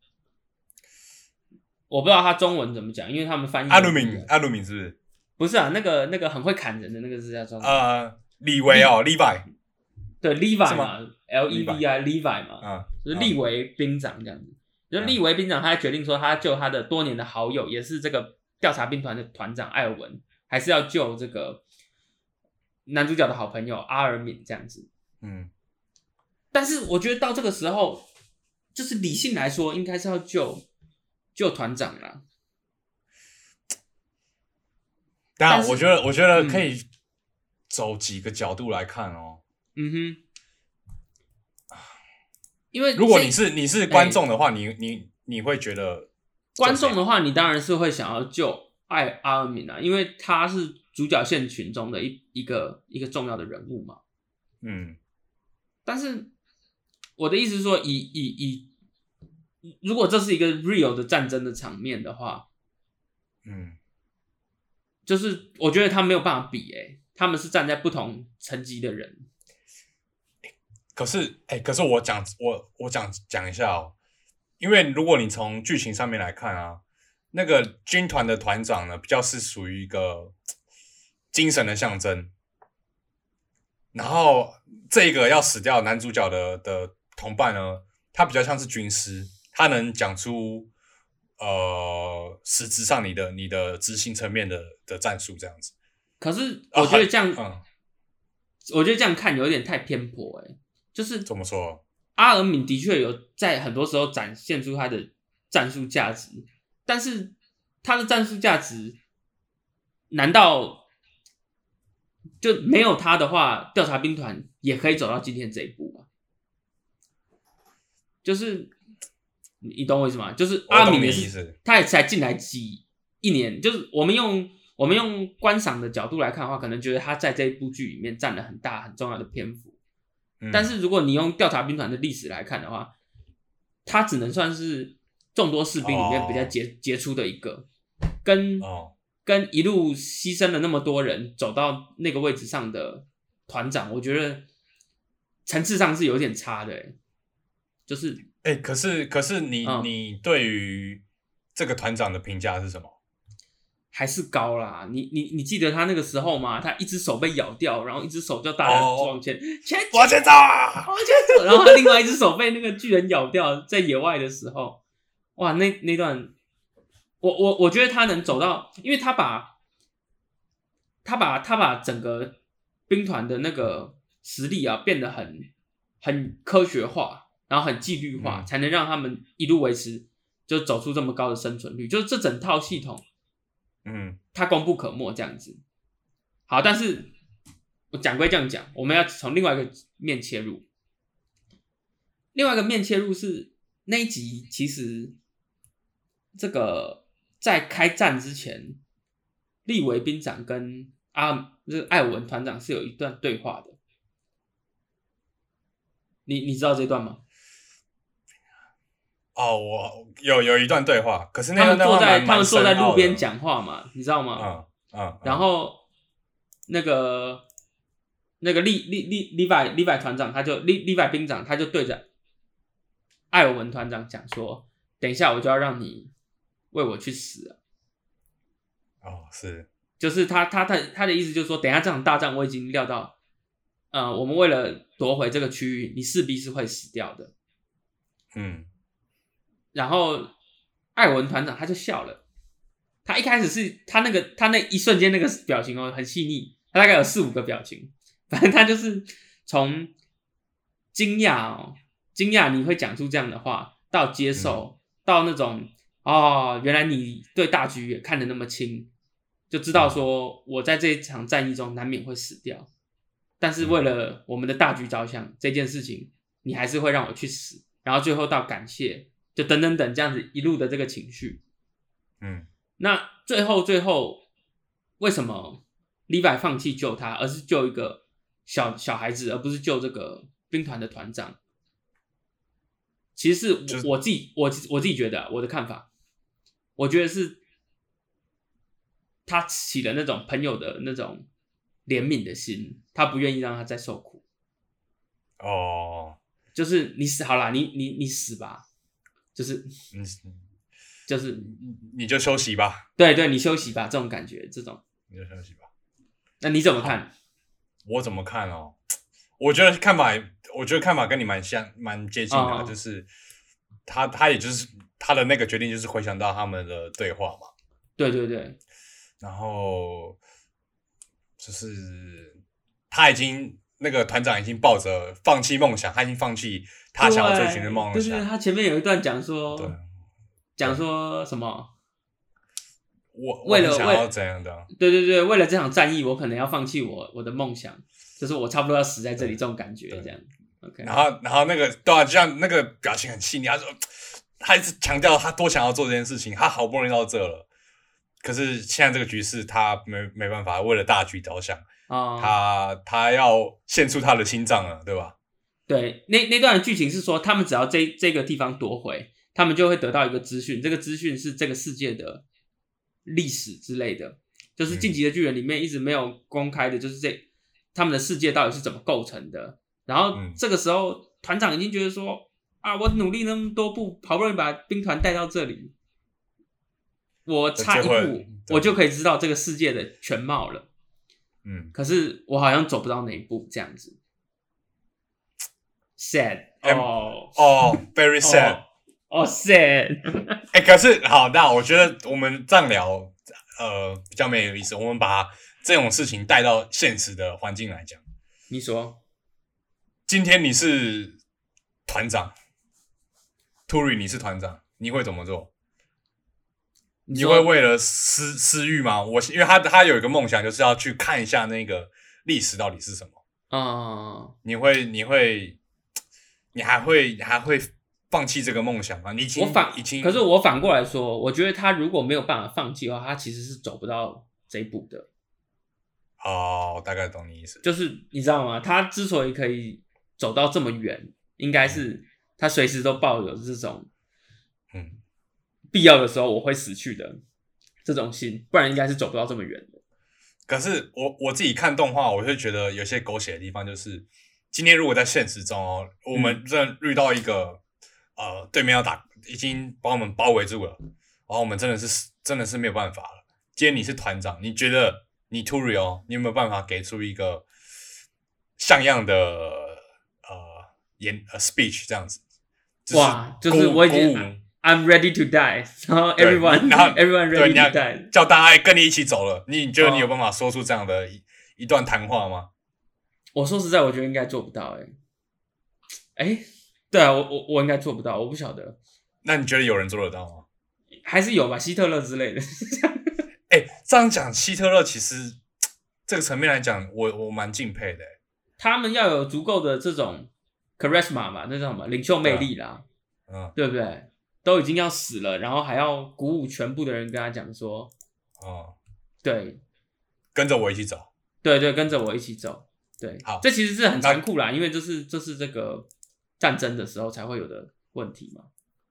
[SPEAKER 2] 我不知道他中文怎么讲，因为他们翻译
[SPEAKER 1] 阿鲁敏，阿鲁敏是不是？
[SPEAKER 2] 不是啊，那个那个很会砍人的那个是叫什么？
[SPEAKER 1] 呃，李维哦，Levi，
[SPEAKER 2] 对，Levi 嘛，L E V I Levi 嘛，
[SPEAKER 1] 啊，
[SPEAKER 2] 就是立为兵长这样子。就立为兵长，他决定说，他救他的多年的好友，也是这个调查兵团的团长艾尔文，还是要救这个男主角的好朋友阿尔敏这样子。
[SPEAKER 1] 嗯，
[SPEAKER 2] 但是我觉得到这个时候，就是理性来说，应该是要救救团长啦。
[SPEAKER 1] 当然，
[SPEAKER 2] 但
[SPEAKER 1] 我觉得，我觉得
[SPEAKER 2] 嗯
[SPEAKER 1] 可以走几个角度来看哦。
[SPEAKER 2] 嗯哼，因为
[SPEAKER 1] 如果你是你是观众的话，你你你会觉得
[SPEAKER 2] 观众的话，你当然是会想要救艾阿尔敏啊，因为他是主角线群中的一一个一个重要的人物嘛。
[SPEAKER 1] 嗯
[SPEAKER 2] 但是我的意思是说，以以以，如果这是一个 real 的战争的场面的话，
[SPEAKER 1] 嗯
[SPEAKER 2] 就是我觉得他没有办法比、欸，他们是站在不同层级的人。
[SPEAKER 1] 可是，哎、可是我讲我我讲讲一下哦，因为如果你从剧情上面来看啊，那个军团的团长呢，比较是属于一个精神的象征，然后这个要死掉男主角的的同伴呢，他比较像是军师，他能讲出呃实质上你的你的执行层面的的战术这样子。
[SPEAKER 2] 可是
[SPEAKER 1] 啊
[SPEAKER 2] 我觉得这样，
[SPEAKER 1] 嗯，
[SPEAKER 2] 我觉得这样看有点太偏颇、欸，就是
[SPEAKER 1] 怎么说？
[SPEAKER 2] 阿尔敏的确有在很多时候展现出他的战术价值，但是他的战术价值难道就没有他的话，调查兵团也可以走到今天这一步吗？就是你你懂我意思吗？就是阿敏也。他也才进来几一年，就是我们用我们用观赏的角度来看的话，可能觉得他在这一部剧里面占了很大很重要的篇幅。
[SPEAKER 1] 嗯。
[SPEAKER 2] 但是如果你用调查兵团的历史来看的话，他只能算是众多士兵里面比较杰、杰出的一个，跟、
[SPEAKER 1] 哦，
[SPEAKER 2] 跟一路牺牲了那么多人走到那个位置上的团长，我觉得层次上是有点差的、欸，就是
[SPEAKER 1] 哎、可是可是你、
[SPEAKER 2] 嗯。
[SPEAKER 1] 你对于这个团长的评价是什么？
[SPEAKER 2] 还是高啦。你你你记得他那个时候吗？他一只手被咬掉，然后一只手叫大往前、前
[SPEAKER 1] 往前走啊！
[SPEAKER 2] 往前走，然后他另外一只手被那个巨人咬掉，在野外的时候，哇，那那段我我我觉得他能走到，因为他把，他把他把整个兵团的那个实力啊变得很很科学化，然后很纪律化，
[SPEAKER 1] 嗯
[SPEAKER 2] 才能让他们一路维持，就走出这么高的生存率。就是这整套系统，
[SPEAKER 1] 嗯
[SPEAKER 2] 它功不可没这样子。好，但是我讲归这样讲，我们要从另外一个面切入。另外一个面切入是那一集，其实这个在开战之前，立维兵长跟阿这个艾文团长是有一段对话的。你你知道这段吗？
[SPEAKER 1] 哦，我有有一段对话，可是那
[SPEAKER 2] 他们坐
[SPEAKER 1] 段对话蛮
[SPEAKER 2] 在他们坐在路边，讲话嘛，你知道吗？
[SPEAKER 1] 嗯嗯，
[SPEAKER 2] 然后那个那个利利利利百利百团长他就利利百兵长他就对着艾尔文团长讲说：“等一下我就要让你为我去死。
[SPEAKER 1] 哦是，”
[SPEAKER 2] 就是他他他他的意思就是说，等一下这场大战我已经料到，呃，我们为了夺回这个区域，你势必是会死掉的。
[SPEAKER 1] 嗯
[SPEAKER 2] 然后艾文团长他就笑了，他一开始是他那个他那一瞬间那个表情哦很细腻，他大概有四五个表情，反正他就是从惊讶哦惊讶你会讲出这样的话，到接受，到那种哦原来你对大局也看得那么清，就知道说我在这一场战役中难免会死掉，但是为了我们的大局着想，这件事情你还是会让我去死，然后最后到感谢。就等等等这样子一路的这个情绪，
[SPEAKER 1] 嗯。
[SPEAKER 2] 那最后最后为什么 Levi 放弃救他，而是救一个小小孩子，而不是救这个兵团的团长？其实是
[SPEAKER 1] 就是
[SPEAKER 2] 我自己我我自己觉得啊我的看法，我觉得是他起了那种朋友的那种怜悯的心，他不愿意让他再受苦，
[SPEAKER 1] 哦，
[SPEAKER 2] 就是你死好啦，你你你死吧，就是
[SPEAKER 1] 嗯，
[SPEAKER 2] 就是
[SPEAKER 1] 你你就休息吧，
[SPEAKER 2] 对对，你休息吧，这种感觉，这种，
[SPEAKER 1] 你就休息吧。
[SPEAKER 2] 那你怎么看？
[SPEAKER 1] 我怎么看哦？我觉得看法，我觉得看法跟你蛮像，蛮接近的啊、
[SPEAKER 2] 哦
[SPEAKER 1] 就是他他也就是他的那个决定，就是回想到他们的对话嘛，
[SPEAKER 2] 对对对，
[SPEAKER 1] 然后就是他已经那个团长已经抱着放弃梦想，他已经放弃他想要追寻的梦
[SPEAKER 2] 想。就
[SPEAKER 1] 是，
[SPEAKER 2] 他前面有一段讲说，
[SPEAKER 1] 对，
[SPEAKER 2] 讲说什么？
[SPEAKER 1] 我
[SPEAKER 2] 为了为
[SPEAKER 1] 怎样的？
[SPEAKER 2] 对对对，为了这场战役，我可能要放弃我我的梦想，就是我差不多要死在这里，这种感觉，这样。OK，
[SPEAKER 1] 然后然后那个对啊，就像那个表情很细腻，他说他一直强调他多想要做这件事情，他好不容易到这了，可是现在这个局势他没没办法，为了大局着想，
[SPEAKER 2] 哦、
[SPEAKER 1] 他他要献出他的心脏了，对吧？
[SPEAKER 2] 对，那那段剧情是说，他们只要这这个地方夺回，他们就会得到一个资讯，这个资讯是这个世界的历史之类的，就是《
[SPEAKER 1] 嗯
[SPEAKER 2] 晋级的巨人》里面一直没有公开的，就是这他们的世界到底是怎么构成的。然后
[SPEAKER 1] 嗯
[SPEAKER 2] 这个时候，团长已经觉得说啊，我努力那么多步，好不容易把兵团带到这里，我差一步，我就可以知道这个世界的全貌了。
[SPEAKER 1] 嗯，
[SPEAKER 2] 可是我好像走不到那一步，这样子。Sad
[SPEAKER 1] 嗯
[SPEAKER 2] 哦
[SPEAKER 1] 哦，very sad。
[SPEAKER 2] 哦 sad，
[SPEAKER 1] 哎、可是好，那我觉得我们这样聊，呃，比较没有意思。我们把这种事情带到现实的环境来讲。
[SPEAKER 2] 你说
[SPEAKER 1] 今天你是团长，Turi 你是团长，你会怎么做？你会为了私私欲吗？我因为他他有一个梦想，就是要去看一下那个历史到底是什么。
[SPEAKER 2] 嗯、
[SPEAKER 1] 你会你会你还会你还会放弃这个梦想吗？你已经
[SPEAKER 2] 我反
[SPEAKER 1] 已经，
[SPEAKER 2] 可是我反过来说，我觉得他如果没有办法放弃的话，他其实是走不到这一步的。
[SPEAKER 1] 哦，大概懂你意思。
[SPEAKER 2] 就是你知道吗？他之所以可以走到这么远，应该是他随时都抱有这种
[SPEAKER 1] 嗯，
[SPEAKER 2] 必要的时候我会死去的这种心，不然应该是走不到这么远的。
[SPEAKER 1] 可是我我自己看动画，我会觉得有些狗血的地方，就是今天如果在现实中哦，我们真的遇到一个、呃对面要打，已经把我们包围住了，然后我们真的是真的是没有办法了。今天你是团长，你觉得你 Turio，你有没有办法给出一个像样的呃言呃 speech 这样子？
[SPEAKER 2] 哇就是我已经 I'm ready to die，然后 everyone
[SPEAKER 1] 然后
[SPEAKER 2] everyone
[SPEAKER 1] 对
[SPEAKER 2] ready to die。
[SPEAKER 1] 叫大家跟你一起走了，你你觉得你有
[SPEAKER 2] 哦
[SPEAKER 1] 办法说出这样的一一段谈话吗？
[SPEAKER 2] 我说实在，我觉得应该做不到、欸，哎，哎，对啊，我我我应该做不到，我不晓得，
[SPEAKER 1] 那你觉得有人做得到吗？
[SPEAKER 2] 还是有吧，希特勒之类的。
[SPEAKER 1] 哎，这样讲，希特勒其实这个层面来讲，我我蛮敬佩的。
[SPEAKER 2] 他们要有足够的这种 charisma 嘛，那叫什么领袖魅力啦，
[SPEAKER 1] 嗯
[SPEAKER 2] 对不对？都已经要死了，然后还要鼓舞全部的人跟他讲说，
[SPEAKER 1] 哦，
[SPEAKER 2] 对
[SPEAKER 1] 跟着我一起走。
[SPEAKER 2] 对对，跟着我一起走。对，
[SPEAKER 1] 好
[SPEAKER 2] 这其实是很残酷啦，因为这是这是这个战争的时候才会有的问题嘛。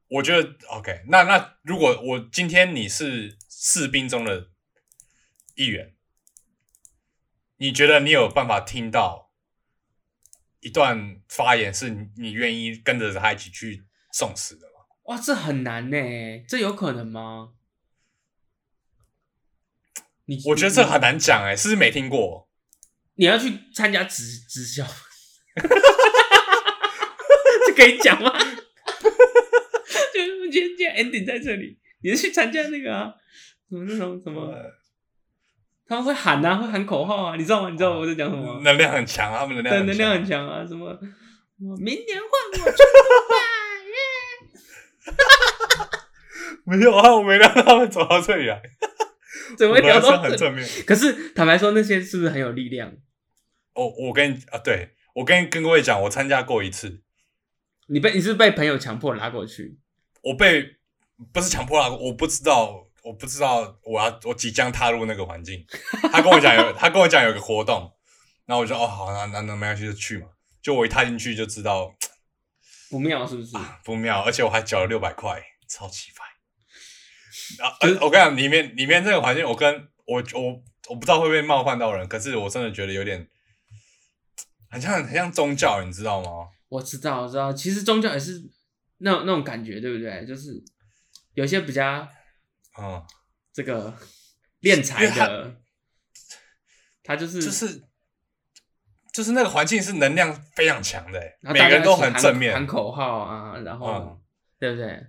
[SPEAKER 1] 我觉得 OK，那那如果我今天你是士兵中的一员，你觉得你有办法听到一段发言是你你愿意跟着他一起去送死的吗？
[SPEAKER 2] 哇，这很难呢，这有可能吗？你
[SPEAKER 1] 我觉得这很难讲哎、是不是没听过？
[SPEAKER 2] 你要去参加直直销，这可以讲吗？就是我觉得今天 ending 在这里，你是去参加那个啊，什么那种什么，他们会喊啊，会喊口号啊，你知道吗？你知道我在讲什么吗？
[SPEAKER 1] 能量很强，他们能量
[SPEAKER 2] 对，
[SPEAKER 1] 很
[SPEAKER 2] 能量很
[SPEAKER 1] 强。
[SPEAKER 2] 强啊，什么什么明年换我出
[SPEAKER 1] 没有啊，我没让他们走到这里来，
[SPEAKER 2] 怎么会聊到？
[SPEAKER 1] 很正面。
[SPEAKER 2] 可是坦白说，那些是不是很有力量？
[SPEAKER 1] 哦，我跟你啊，对我跟跟各位讲，我参加过一次，
[SPEAKER 2] 你被你是是被朋友强迫拉过去？
[SPEAKER 1] 我被不是强迫拉，我不知道，我不知道我要我即将踏入那个环境。他跟我讲有，他跟我讲有个活动，然后我就哦好，那那那没关系就去嘛。就我一踏进去就知道
[SPEAKER 2] 不妙是不是？
[SPEAKER 1] 不妙，而且我还缴了六百块，超级烦。啊，我跟你讲，里面里面这个环境，我跟我我我不知道会不会冒犯到人，可是我真的觉得有点很像很像宗教，你知道吗？
[SPEAKER 2] 我知道，我知道，其实宗教也是那种那种感觉，对不对？就是有些比较
[SPEAKER 1] 嗯，
[SPEAKER 2] 这个敛财的，他就是
[SPEAKER 1] 就是就是那个环境是能量非常强的，每个人都很正面
[SPEAKER 2] 喊。口号啊，然后、
[SPEAKER 1] 嗯
[SPEAKER 2] 对不对？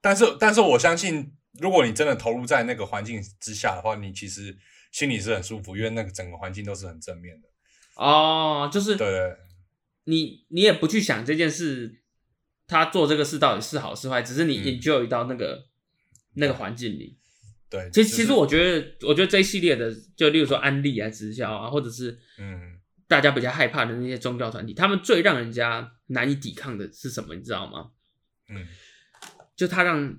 [SPEAKER 1] 但是但是我相信，如果你真的投入在那个环境之下的话，你其实心里是很舒服，因为那个整个环境都是很正面的。
[SPEAKER 2] 哦，就是
[SPEAKER 1] 对对
[SPEAKER 2] 你你也不去想这件事，他做这个事到底是好是坏，只是你
[SPEAKER 1] 嗯
[SPEAKER 2] enjoy 到那个、那个环境里。
[SPEAKER 1] 对，
[SPEAKER 2] 其实、
[SPEAKER 1] 就是
[SPEAKER 2] 其实我觉得，我觉得这一系列的，就例如说安利啊、直销啊，或者是
[SPEAKER 1] 嗯
[SPEAKER 2] 大家比较害怕的那些宗教团体，他们最让人家难以抵抗的是什么？你知道吗？
[SPEAKER 1] 嗯，
[SPEAKER 2] 就他让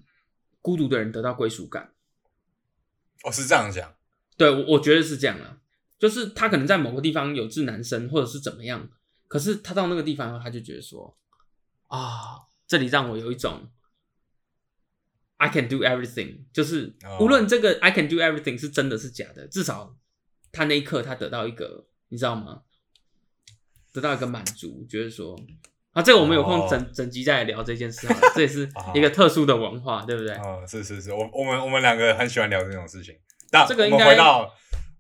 [SPEAKER 2] 孤独的人得到归属感。
[SPEAKER 1] 哦是这样讲。
[SPEAKER 2] 对，我我觉得是这样啊，就是他可能在某个地方有志难伸，或者是怎么样，可是他到那个地方，他就觉得说，啊，这里让我有一种 I can do everything，就是
[SPEAKER 1] 哦
[SPEAKER 2] 无论这个 I can do everything 是真的是假的，至少他那一刻他得到一个，你知道吗？得到一个满足，觉得说。啊，这个我们有空
[SPEAKER 1] 哦
[SPEAKER 2] 整、整集再来聊这件事好了，这也是一个特殊的文化，对不对？
[SPEAKER 1] 哦，是是是，我我们我们两个很喜欢聊这种事情。
[SPEAKER 2] 这个应该
[SPEAKER 1] 们回到、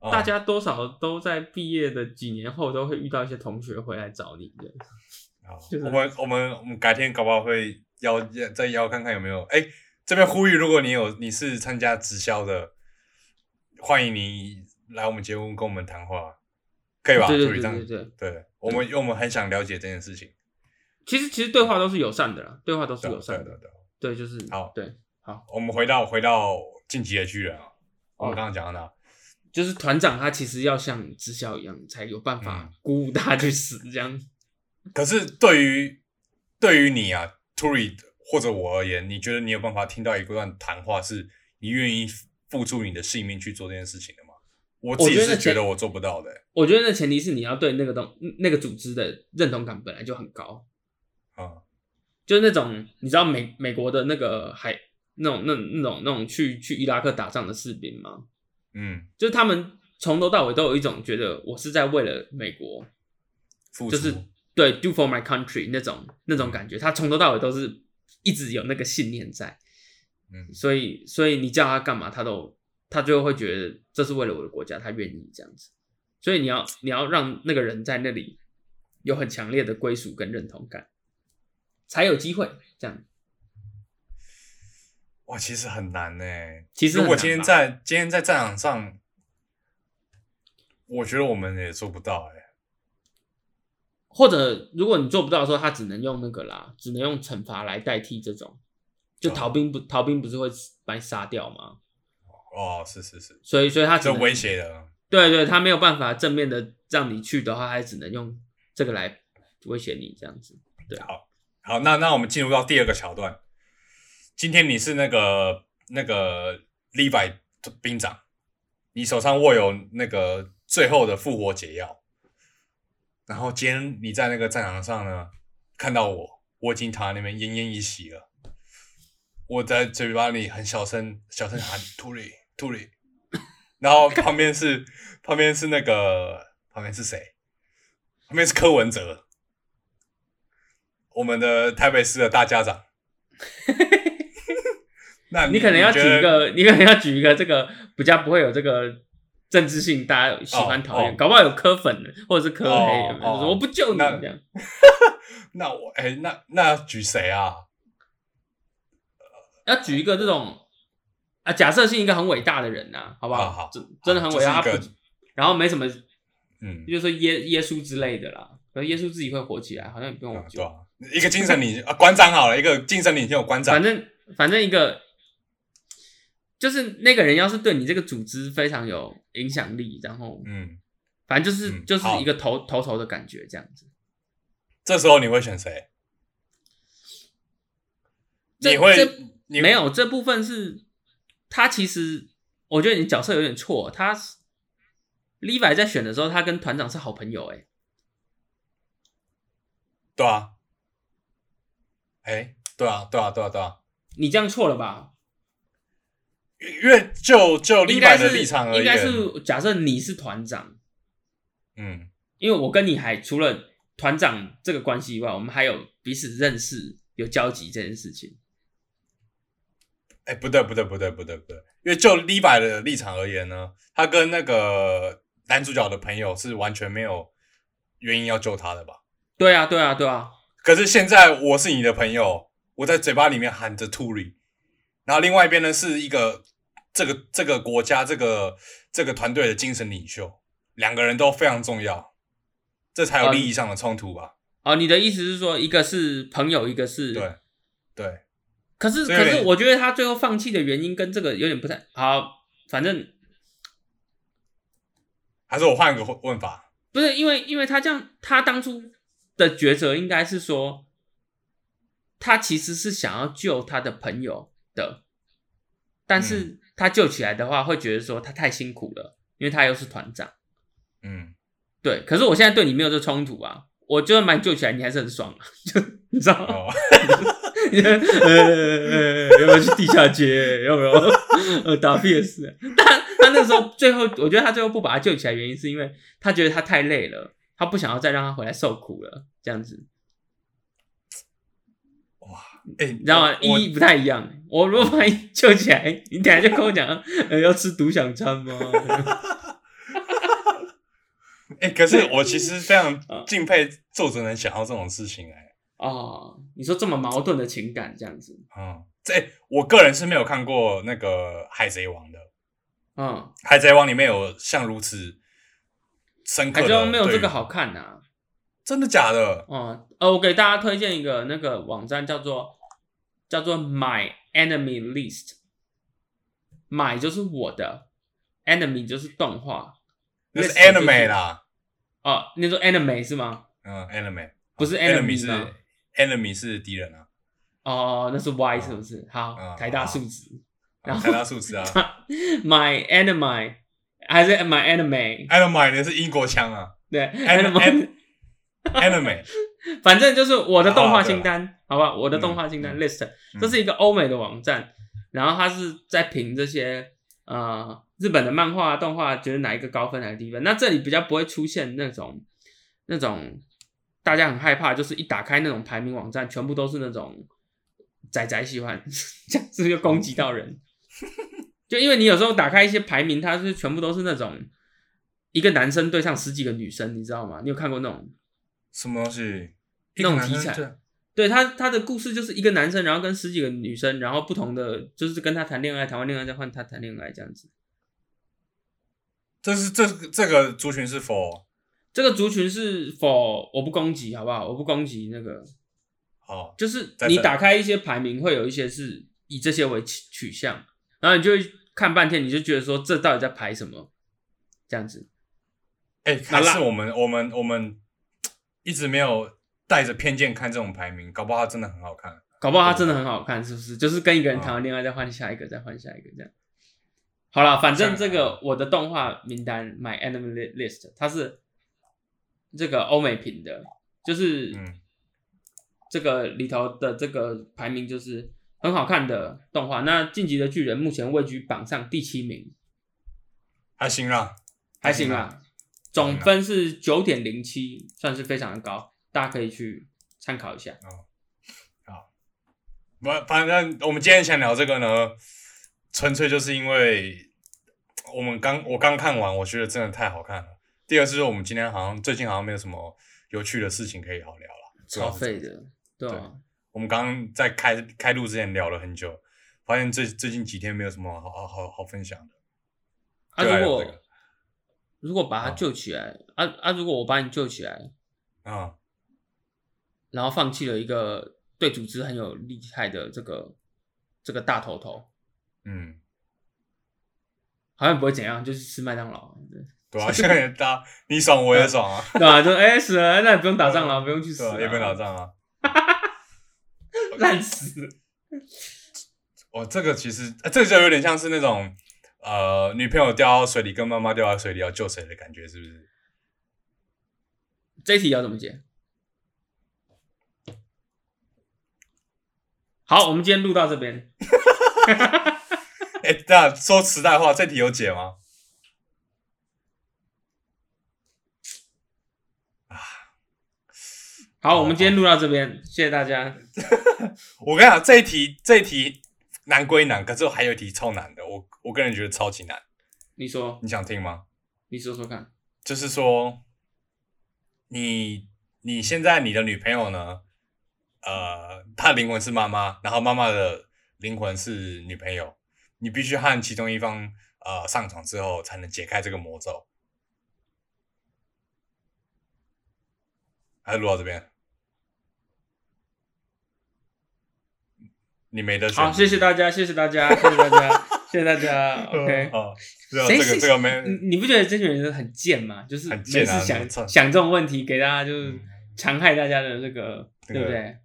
[SPEAKER 1] 嗯
[SPEAKER 2] 大家多少都在毕业的几年后都会遇到一些同学回来找你的。
[SPEAKER 1] 好
[SPEAKER 2] 就是
[SPEAKER 1] 我们我们我们改天搞不好会邀再邀看看有没有哎、这边呼吁，如果你有你是参加直销的，欢迎你来我们节目跟我们谈话，可以吧？
[SPEAKER 2] 对对对对对，
[SPEAKER 1] 对，我们我们很想了解这件事情。
[SPEAKER 2] 其实其实对话都是友善的啦，对话都是友善的。
[SPEAKER 1] 对
[SPEAKER 2] 就是
[SPEAKER 1] 好
[SPEAKER 2] 对，好，
[SPEAKER 1] 我们回到回到晋级的巨人啊，我
[SPEAKER 2] 哦
[SPEAKER 1] 们刚刚讲到哪？
[SPEAKER 2] 就是团长他其实要像直销一样，才有办法鼓舞大家去死，这样。
[SPEAKER 1] 可是对于对于你啊，Turi 或者我而言，你觉得你有办法听到一段谈话，是你愿意付出你的性命去做这件事情的吗？我自己是
[SPEAKER 2] 觉得
[SPEAKER 1] 我做不到的、
[SPEAKER 2] 我觉得那前提是你要对那个东那个组织的认同感本来就很高，
[SPEAKER 1] 啊、
[SPEAKER 2] 就是那种你知道美美国的那个海那种那那种那种去去伊拉克打仗的士兵吗？
[SPEAKER 1] 嗯，
[SPEAKER 2] 就是他们从头到尾都有一种觉得我是在为了美国，
[SPEAKER 1] 付出
[SPEAKER 2] 就是对 do for my country 那种那种感觉，他从头到尾都是一直有那个信念在，
[SPEAKER 1] 嗯。
[SPEAKER 2] 所以所以你叫他干嘛，他都他最后会觉得这是为了我的国家，他愿意这样子，所以你要你要让那个人在那里有很强烈的归属跟认同感，才有机会这样。
[SPEAKER 1] 哇，其实很难呢。
[SPEAKER 2] 其实
[SPEAKER 1] 如果今天在今天在战场上，我觉得我们也做不到哎。
[SPEAKER 2] 或者如果你做不到的时候，他只能用那个啦，只能用惩罚来代替这种。就
[SPEAKER 1] 哦
[SPEAKER 2] 逃兵不逃兵不是会把你杀掉吗？
[SPEAKER 1] 哦，是是是，
[SPEAKER 2] 所以所以他只能
[SPEAKER 1] 威胁的。
[SPEAKER 2] 对对，他没有办法正面的让你去的话，他只能用这个来威胁你这样子。
[SPEAKER 1] 对，好好，那那我们进入到第二个桥段。今天你是那个那个 Levi 兵长，你手上握有那个最后的复活解药。然后今天你在那个战场上呢，看到我，我已经躺在那边奄奄一息了。我在嘴巴里很小声小声喊 “Turi Turi”，然后旁边是旁边是那个旁边是谁？旁边是柯文哲，我们的台北市的大家长。那
[SPEAKER 2] 你可能要举一个，你可能要举一个这个比较不会有这个政治性，大家喜欢讨厌，
[SPEAKER 1] 哦哦
[SPEAKER 2] 搞不好有磕粉的，或者是磕黑，我不救你这样。
[SPEAKER 1] 那我哎、那那要举谁啊？
[SPEAKER 2] 要举一个这种啊，假设性一个很伟大的人呐、好不好？
[SPEAKER 1] 好好
[SPEAKER 2] 真真的很伟大，然后没什么，
[SPEAKER 1] 嗯，
[SPEAKER 2] 就是说耶耶稣之类的啦。可是耶稣自己会活起来，好像也不用我救。
[SPEAKER 1] 对啊，一个精神领啊，馆长好了，一个精神领袖馆长
[SPEAKER 2] 反，正反正一个，就是那个人要是对你这个组织非常有影响力，然后
[SPEAKER 1] 嗯，
[SPEAKER 2] 反正就是、就是一个头头头的感觉这样子。
[SPEAKER 1] 这时候你会选谁？
[SPEAKER 2] 这
[SPEAKER 1] 你会
[SPEAKER 2] 这
[SPEAKER 1] 你
[SPEAKER 2] 没有这部分是，他其实我觉得你角色有点错。他 Levi 在选的时候，他跟团长是好朋友、欸，
[SPEAKER 1] 对啊，哎、对啊，对啊，对啊，对啊，
[SPEAKER 2] 你这样错了吧？
[SPEAKER 1] 因为就就
[SPEAKER 2] 应该是
[SPEAKER 1] 立白的立场而言，
[SPEAKER 2] 应该是假设你是团长，
[SPEAKER 1] 嗯，
[SPEAKER 2] 因为我跟你还除了团长这个关系以外，我们还有彼此认识、有交集这件事情。
[SPEAKER 1] 哎、不对，不对，不对，不对，不对，因为就李白的立场而言呢，他跟那个男主角的朋友是完全没有原因要救他的吧？
[SPEAKER 2] 对啊，对啊，对啊，
[SPEAKER 1] 可是现在我是你的朋友，我在嘴巴里面喊着 Turi，然后另外一边呢是一个这个这个国家这个这个团队的精神领袖，两个人都非常重要，这才有利益上的冲突吧？
[SPEAKER 2] 哦，你的意思是说，一个是朋友，一个是
[SPEAKER 1] 对对，
[SPEAKER 2] 可是，可是，我觉得他最后放弃的原因跟这个有点不太好。反正
[SPEAKER 1] 还是我换个问法？
[SPEAKER 2] 不是因为，因为他这样，他当初的抉择应该是说，他其实是想要救他的朋友的，但是他救起来的话，会觉得说他太辛苦了，因为他又是团长。
[SPEAKER 1] 嗯，
[SPEAKER 2] 对，可是我现在对你没有这冲突啊，我就算把你救起来，你还是很爽啊，就你知道吗？呃，要不要去地下街？要不要呃打 PS？但他那时候最后，我觉得他最后不把他救起来，原因是因为他觉得他太累了，他不想要再让他回来受苦了，这样子，
[SPEAKER 1] 哎、
[SPEAKER 2] 你知道吗？意义不太一样。我如果把你 救起来，你等下就跟我讲，呃，要吃独享餐吗？
[SPEAKER 1] 哎、可是我其实非常
[SPEAKER 2] 啊
[SPEAKER 1] 敬佩作者能想到这种事情、哎，
[SPEAKER 2] 哦，你说这么矛盾的情感这样子，
[SPEAKER 1] 嗯，这、哎我个人是没有看过那个《海贼王》的，《
[SPEAKER 2] 嗯，
[SPEAKER 1] 海贼王》里面有像如此深刻的，
[SPEAKER 2] 海贼王没有这个好看呐、啊。
[SPEAKER 1] 真的假的？
[SPEAKER 2] 哦，呃，我给大家推荐一个那个网站，叫做叫做 My Enemy List。My 就是我的，Enemy 就是动画。
[SPEAKER 1] 那是 anime 啦，
[SPEAKER 2] 哦，你说 Anime 是吗？
[SPEAKER 1] 嗯，anime
[SPEAKER 2] 不是
[SPEAKER 1] enemy 是 enemy 是敌人啊，
[SPEAKER 2] 哦，那是 Y 是不是？好，
[SPEAKER 1] 嗯
[SPEAKER 2] 台大
[SPEAKER 1] 好
[SPEAKER 2] 数值。然
[SPEAKER 1] 台大数值啊
[SPEAKER 2] My Enemy 还是 My
[SPEAKER 1] Enemy？，anime 那是英国腔啊
[SPEAKER 2] 对
[SPEAKER 1] An-，Enemy，，anime
[SPEAKER 2] 反正就是我的动画清单，好吧？我的动画清单
[SPEAKER 1] 嗯
[SPEAKER 2] list，
[SPEAKER 1] 嗯
[SPEAKER 2] 这是一个欧美的网站，然后它是在评这些呃日本的漫画、动画，觉得哪一个高分哪个低分。那这里比较不会出现那种那种大家很害怕，就是一打开那种排名网站，全部都是那种仔仔喜欢，这样是不是就攻击到人？就因为你有时候打开一些排名，它是全部都是那种一个男生对上十几个女生，你知道吗？你有看过那种？
[SPEAKER 1] 什么东西？
[SPEAKER 2] 那种题材
[SPEAKER 1] 对
[SPEAKER 2] 对他他的故事就是一个男生，然后跟十几个女生，然后不同的就是跟他谈恋爱，谈完恋爱再换他谈恋爱这样子。
[SPEAKER 1] 这是这这个族群是否
[SPEAKER 2] 这个族群是否我不攻击好不好？我不攻击那个，
[SPEAKER 1] 好
[SPEAKER 2] 就是你打开一些排名，会有一些是以这些为取取向，然后你就会看半天，你就觉得说这到底在排什么？这样子，
[SPEAKER 1] 哎，还
[SPEAKER 2] 那
[SPEAKER 1] 是我们我们我们一直没有带着偏见看这种排名，搞不好它真的很好看。
[SPEAKER 2] 搞不好它真的很好看，是不是？就是跟一个人谈完恋爱，再换下一个，再换下一个这样。好了，反正这个我的动画名单 My Anime Li- List，它是这个欧美评的，就是
[SPEAKER 1] 嗯，
[SPEAKER 2] 这个里头的这个排名就是很好看的动画。那《晋级的巨人》目前位居榜上第七名，
[SPEAKER 1] 还行啦，
[SPEAKER 2] 还行啦，总分是九点零七，算是非常的高，大家可以去参考一下。
[SPEAKER 1] 不，反正我们今天想聊这个呢，纯粹就是因为我们刚我刚看完，我觉得真的太好看了。第二是我们今天好像最近好像没有什么有趣的事情可以好聊了，
[SPEAKER 2] 超
[SPEAKER 1] 是这个
[SPEAKER 2] 废的，对啊，
[SPEAKER 1] 我们刚刚在开开录之前聊了很久，发现最最近几天没有什么好好好好分享的。
[SPEAKER 2] 啊，如果、如果把他
[SPEAKER 1] 啊。
[SPEAKER 2] 救起来，啊啊，如果我把你救起来，
[SPEAKER 1] 啊、
[SPEAKER 2] 然后放弃了一个对组织很有厉害的这个这个大头头，
[SPEAKER 1] 嗯，
[SPEAKER 2] 好像不会怎样，就是吃麦当劳，对
[SPEAKER 1] 对啊，现在也大你爽我也爽啊，
[SPEAKER 2] 对吧、就哎、死了，那也不用打仗了，不用去死
[SPEAKER 1] 也不用打，仗啊。
[SPEAKER 2] 烂死。了。
[SPEAKER 1] 哦，这个其实、呃这个就有点像是那种呃，女朋友掉到水里跟妈妈掉到水里要救谁的感觉，是不是？
[SPEAKER 2] 这一题要怎么解？好，我们今天录到这边。
[SPEAKER 1] 哎、那说实在话，这题有解吗？
[SPEAKER 2] 好，我们今天录到这边，谢谢大家。
[SPEAKER 1] 我跟你讲，这一题这一题难归难，可是我还有一题超难的，我我个人觉得超级难，
[SPEAKER 2] 你说，
[SPEAKER 1] 你想听吗？
[SPEAKER 2] 你说说看。
[SPEAKER 1] 就是说，你你现在你的女朋友呢？呃，她的灵魂是妈妈，然后妈妈的灵魂是女朋友，你必须和其中一方呃上床之后，才能解开这个魔咒。还是录到这边，你没得选。
[SPEAKER 2] 好，谢谢大家，谢谢大家，谢谢大家，谢谢大家。OK，
[SPEAKER 1] 哦，这个
[SPEAKER 2] 谁
[SPEAKER 1] 这个这个没
[SPEAKER 2] 你你不觉得这群人很贱吗？就是每次想想这种问题，给大家就是
[SPEAKER 1] 嗯
[SPEAKER 2] 残害大家的这个，对不对？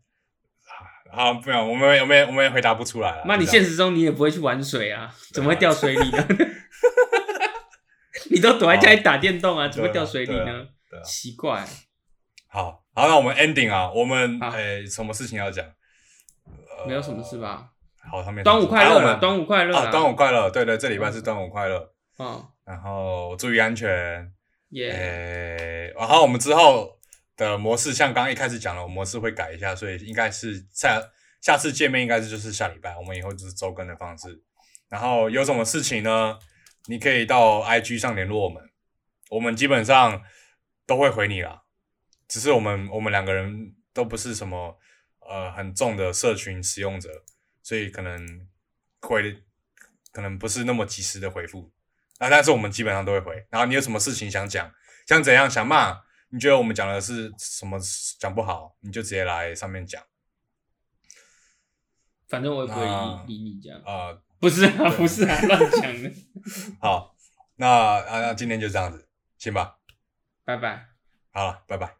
[SPEAKER 1] 好，不要，我们我们我们也回答不出来了。
[SPEAKER 2] 那你现实中你也不会去玩水啊，怎么会掉水里呢？你都躲在家里打电动啊，怎么会掉水里呢？奇怪，
[SPEAKER 1] 好好，那我们 ending 啊，我们
[SPEAKER 2] 好
[SPEAKER 1] 诶、什么事情要讲？呃
[SPEAKER 2] 没有什么事？吧？
[SPEAKER 1] 好，他们
[SPEAKER 2] 端午快乐
[SPEAKER 1] 嘛，
[SPEAKER 2] 端午快乐
[SPEAKER 1] 啊，
[SPEAKER 2] 啦，
[SPEAKER 1] 端午快乐！对对，这礼拜是端午快乐，
[SPEAKER 2] 嗯，
[SPEAKER 1] 然后注意安全。
[SPEAKER 2] 耶，
[SPEAKER 1] 诶、然后我们之后的模式，像刚刚一开始讲了，我模式会改一下，所以应该是下下次见面应该是就是下礼拜，我们以后就是周更的方式。然后有什么事情呢？你可以到 IG 上联络我们，我们基本上都会回你啦。只是我们我们两个人都不是什么呃很重的社群使用者，所以可能回可能不是那么及时的回复。啊，但是我们基本上都会回。然后你有什么事情想讲，想怎样想骂，你觉得我们讲的是什么讲不好，你就直接来上面讲。
[SPEAKER 2] 反正我也不会
[SPEAKER 1] 那
[SPEAKER 2] 理理你这样，
[SPEAKER 1] 啊、
[SPEAKER 2] 不是啊，不是啊，乱讲的，
[SPEAKER 1] 好，那啊那今天就这样子，行吧？
[SPEAKER 2] 拜拜。
[SPEAKER 1] 好了，拜拜。